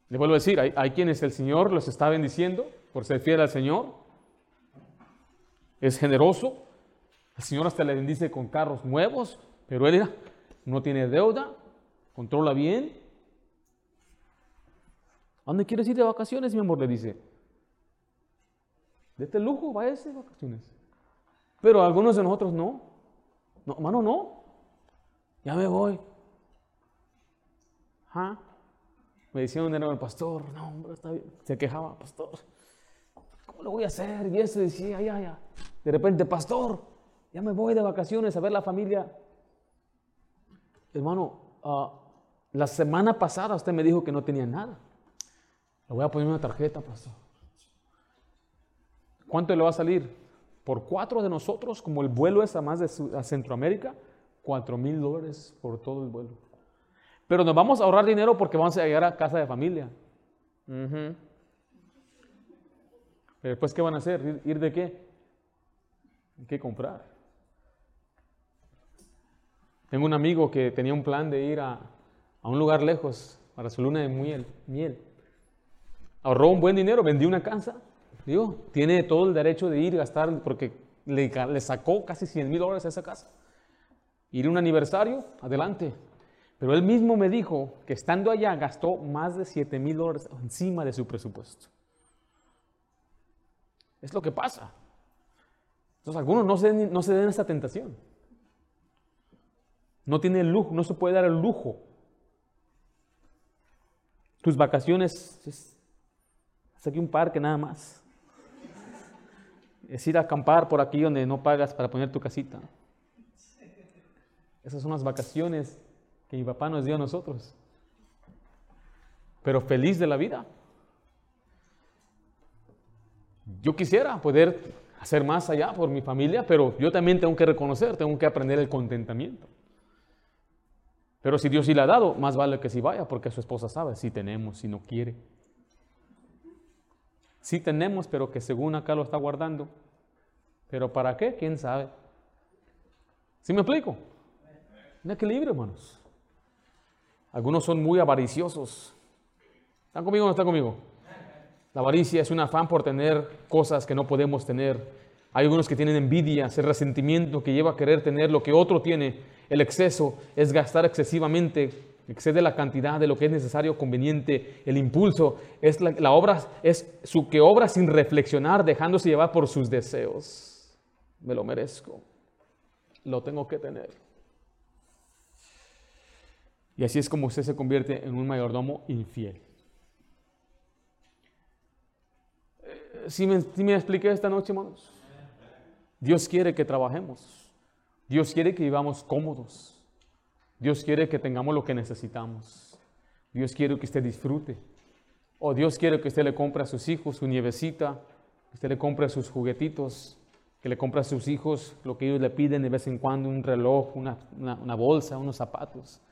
Le vuelvo a decir, hay, hay, quienes el Señor los está bendiciendo por ser fiel al Señor. Es generoso. El Señor hasta le bendice con carros nuevos, pero él no tiene deuda, controla bien, ¿A dónde quieres ir de vacaciones, mi amor? Le dice. De este lujo, váyase de vacaciones. Pero algunos de nosotros no. No, hermano, no. Ya me voy. ¿Ah? Me decía un el pastor, no, hombre, está bien. Se quejaba, pastor. ¿Cómo lo voy a hacer? Y eso decía, ya, ya. De repente, pastor, ya me voy de vacaciones a ver la familia. Hermano, ah, la semana pasada usted me dijo que no tenía nada. Le voy a poner una tarjeta, pastor. ¿Cuánto le va a salir? Por cuatro de nosotros, como el vuelo es a más de Centroamérica, cuatro mil dólares por todo el vuelo. Pero nos vamos a ahorrar dinero porque vamos a llegar a casa de familia. Pero después, ¿qué van a hacer? ¿Ir de qué? ¿Qué comprar? Tengo un amigo que tenía un plan de ir a, a un lugar lejos para su luna de miel. miel ahorró un buen dinero, vendió una casa, digo, tiene todo el derecho de ir y gastar porque le, sacó casi 100 mil dólares a esa casa. Ir a un aniversario, adelante. Pero él mismo me dijo que estando allá gastó más de 7 mil dólares encima de su presupuesto. Es lo que pasa. Entonces algunos no se, no se den esa tentación. No tiene el lujo, no se puede dar el lujo. Tus vacaciones es aquí un parque nada más. Es ir a acampar por aquí donde no pagas para poner tu casita. Esas son las vacaciones que mi papá nos dio a nosotros. Pero feliz de la vida. Yo quisiera poder hacer más allá por mi familia, pero yo también tengo que reconocer, tengo que aprender el contentamiento. Pero si Dios sí le ha dado, más vale que si vaya, porque su esposa sabe si tenemos, si no quiere. Sí tenemos, pero que según acá lo está guardando. ¿Pero para qué? ¿Quién sabe? ¿Sí me explico? Un equilibrio, hermanos. Algunos son muy avariciosos. ¿Están conmigo o no están conmigo? La avaricia es un afán por tener cosas que no podemos tener. Hay algunos que tienen envidia, ese resentimiento que lleva a querer tener lo que otro tiene. El exceso es gastar excesivamente, excede la cantidad de lo que es necesario, conveniente. El impulso es la, obra, es su que obra sin reflexionar, dejándose llevar por sus deseos. Me lo merezco, lo tengo que tener. Y así es como usted se convierte en un mayordomo infiel. Si me, me expliqué esta noche, hermanos? Dios quiere que trabajemos. Dios quiere que vivamos cómodos. Dios quiere que tengamos lo que necesitamos. Dios quiere que usted disfrute. O Dios quiere que usted le compre a sus hijos su nievecita, que usted le compre sus juguetitos, que le compre a sus hijos lo que ellos le piden de vez en cuando, un reloj, una, bolsa, unos zapatos.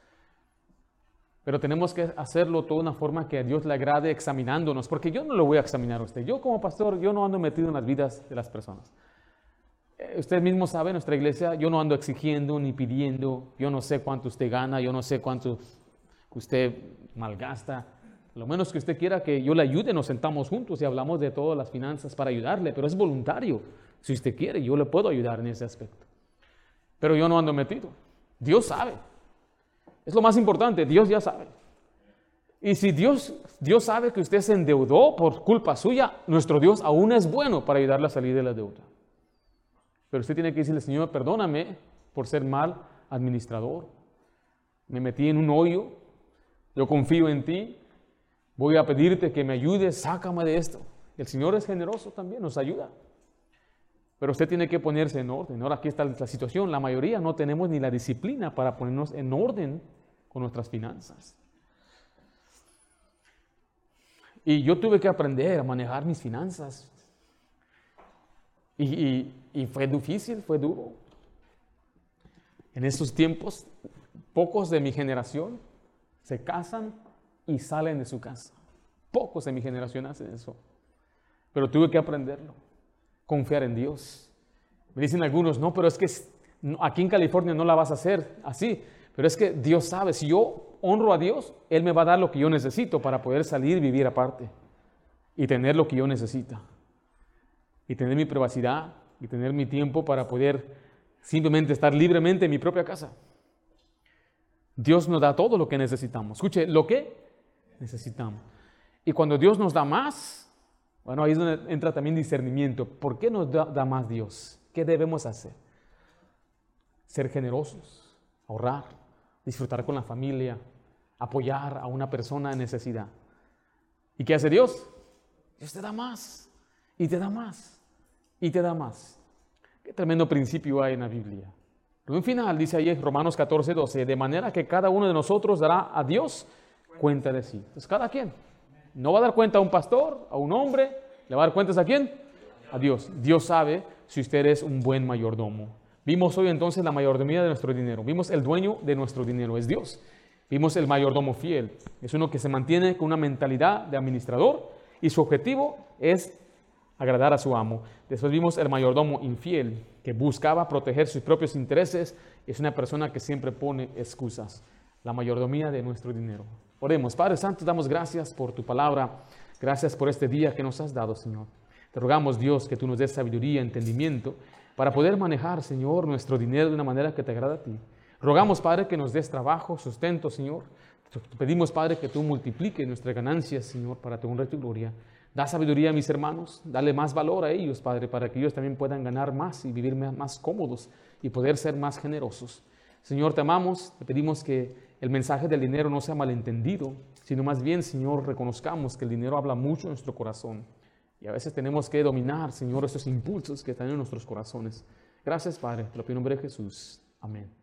Pero tenemos que hacerlo de una forma que a Dios le agrade examinándonos, porque yo no lo voy a examinar a usted. Yo como pastor, yo no ando metido en las vidas de las personas. Eh, usted mismo sabe, en nuestra iglesia, yo no ando exigiendo ni pidiendo, yo no sé cuánto usted gana, yo no sé cuánto usted malgasta. Lo menos que usted quiera que yo le ayude, nos sentamos juntos y hablamos de todas las finanzas para ayudarle, pero es voluntario. Si usted quiere, yo le puedo ayudar en ese aspecto. Pero yo no ando metido. Dios sabe. Es lo más importante, Dios ya sabe. Y si Dios, Dios sabe que usted se endeudó por culpa suya, nuestro Dios aún es bueno para ayudarle a salir de la deuda. Pero usted tiene que decirle, Señor, perdóname por ser mal administrador. Me metí en un hoyo, yo confío en ti, voy a pedirte que me ayudes, sácame de esto. El Señor es generoso también, nos ayuda. Pero usted tiene que ponerse en orden. Ahora aquí está la situación. La mayoría no tenemos ni la disciplina para ponernos en orden con nuestras finanzas. Y yo tuve que aprender a manejar mis finanzas. Y, fue difícil, fue duro. En esos tiempos, pocos de mi generación se casan y salen de su casa. Pocos de mi generación hacen eso. Pero tuve que aprenderlo, confiar en Dios. Me dicen algunos, no, pero es que aquí en California no la vas a hacer así. Pero es que Dios sabe, si yo honro a Dios, Él me va a dar lo que yo necesito para poder salir y vivir aparte. Y tener lo que yo necesito. Y tener mi privacidad y tener mi tiempo para poder simplemente estar libremente en mi propia casa. Dios nos da todo lo que necesitamos. Escuche, lo que necesitamos. Y cuando Dios nos da más, bueno, ahí es donde entra también discernimiento. ¿Por qué nos da, más Dios? ¿Qué debemos hacer? Ser generosos, ahorrar, disfrutar con la familia, apoyar a una persona en necesidad. ¿Y qué hace Dios? Dios te da más, y te da más, y te da más. Qué tremendo principio hay en la Biblia. Pero en final dice ahí Romanos 14, 12, de manera que cada uno de nosotros dará a Dios cuenta de sí. Entonces, cada quien. No va a dar cuenta a un pastor, a un hombre, le va a dar cuentas a quién? A Dios. Dios sabe si usted es un buen mayordomo. Vimos hoy entonces la mayordomía de nuestro dinero. Vimos el dueño de nuestro dinero, es Dios. Vimos el mayordomo fiel. Es uno que se mantiene con una mentalidad de administrador y su objetivo es agradar a su amo. Después vimos el mayordomo infiel, que buscaba proteger sus propios intereses. Es una persona que siempre pone excusas. La mayordomía de nuestro dinero. Oremos. Padre Santo, damos gracias por tu palabra. Gracias por este día que nos has dado, Señor. Te rogamos, Dios, que tú nos des sabiduría, entendimiento para poder manejar, Señor, nuestro dinero de una manera que te agrada a ti. Rogamos, Padre, que nos des trabajo, sustento, Señor. pedimos, Padre, que tú multipliques nuestras ganancias, Señor, para tu honra y tu gloria. Da sabiduría a mis hermanos, dale más valor a ellos, Padre, para que ellos también puedan ganar más y vivir más cómodos y poder ser más generosos. Señor, te amamos, te pedimos que el mensaje del dinero no sea malentendido, sino más bien, Señor, reconozcamos que el dinero habla mucho en nuestro corazón. Y a veces tenemos que dominar, Señor, esos impulsos que están en nuestros corazones. Gracias, Padre. Te lo pido en nombre de Jesús. Amén.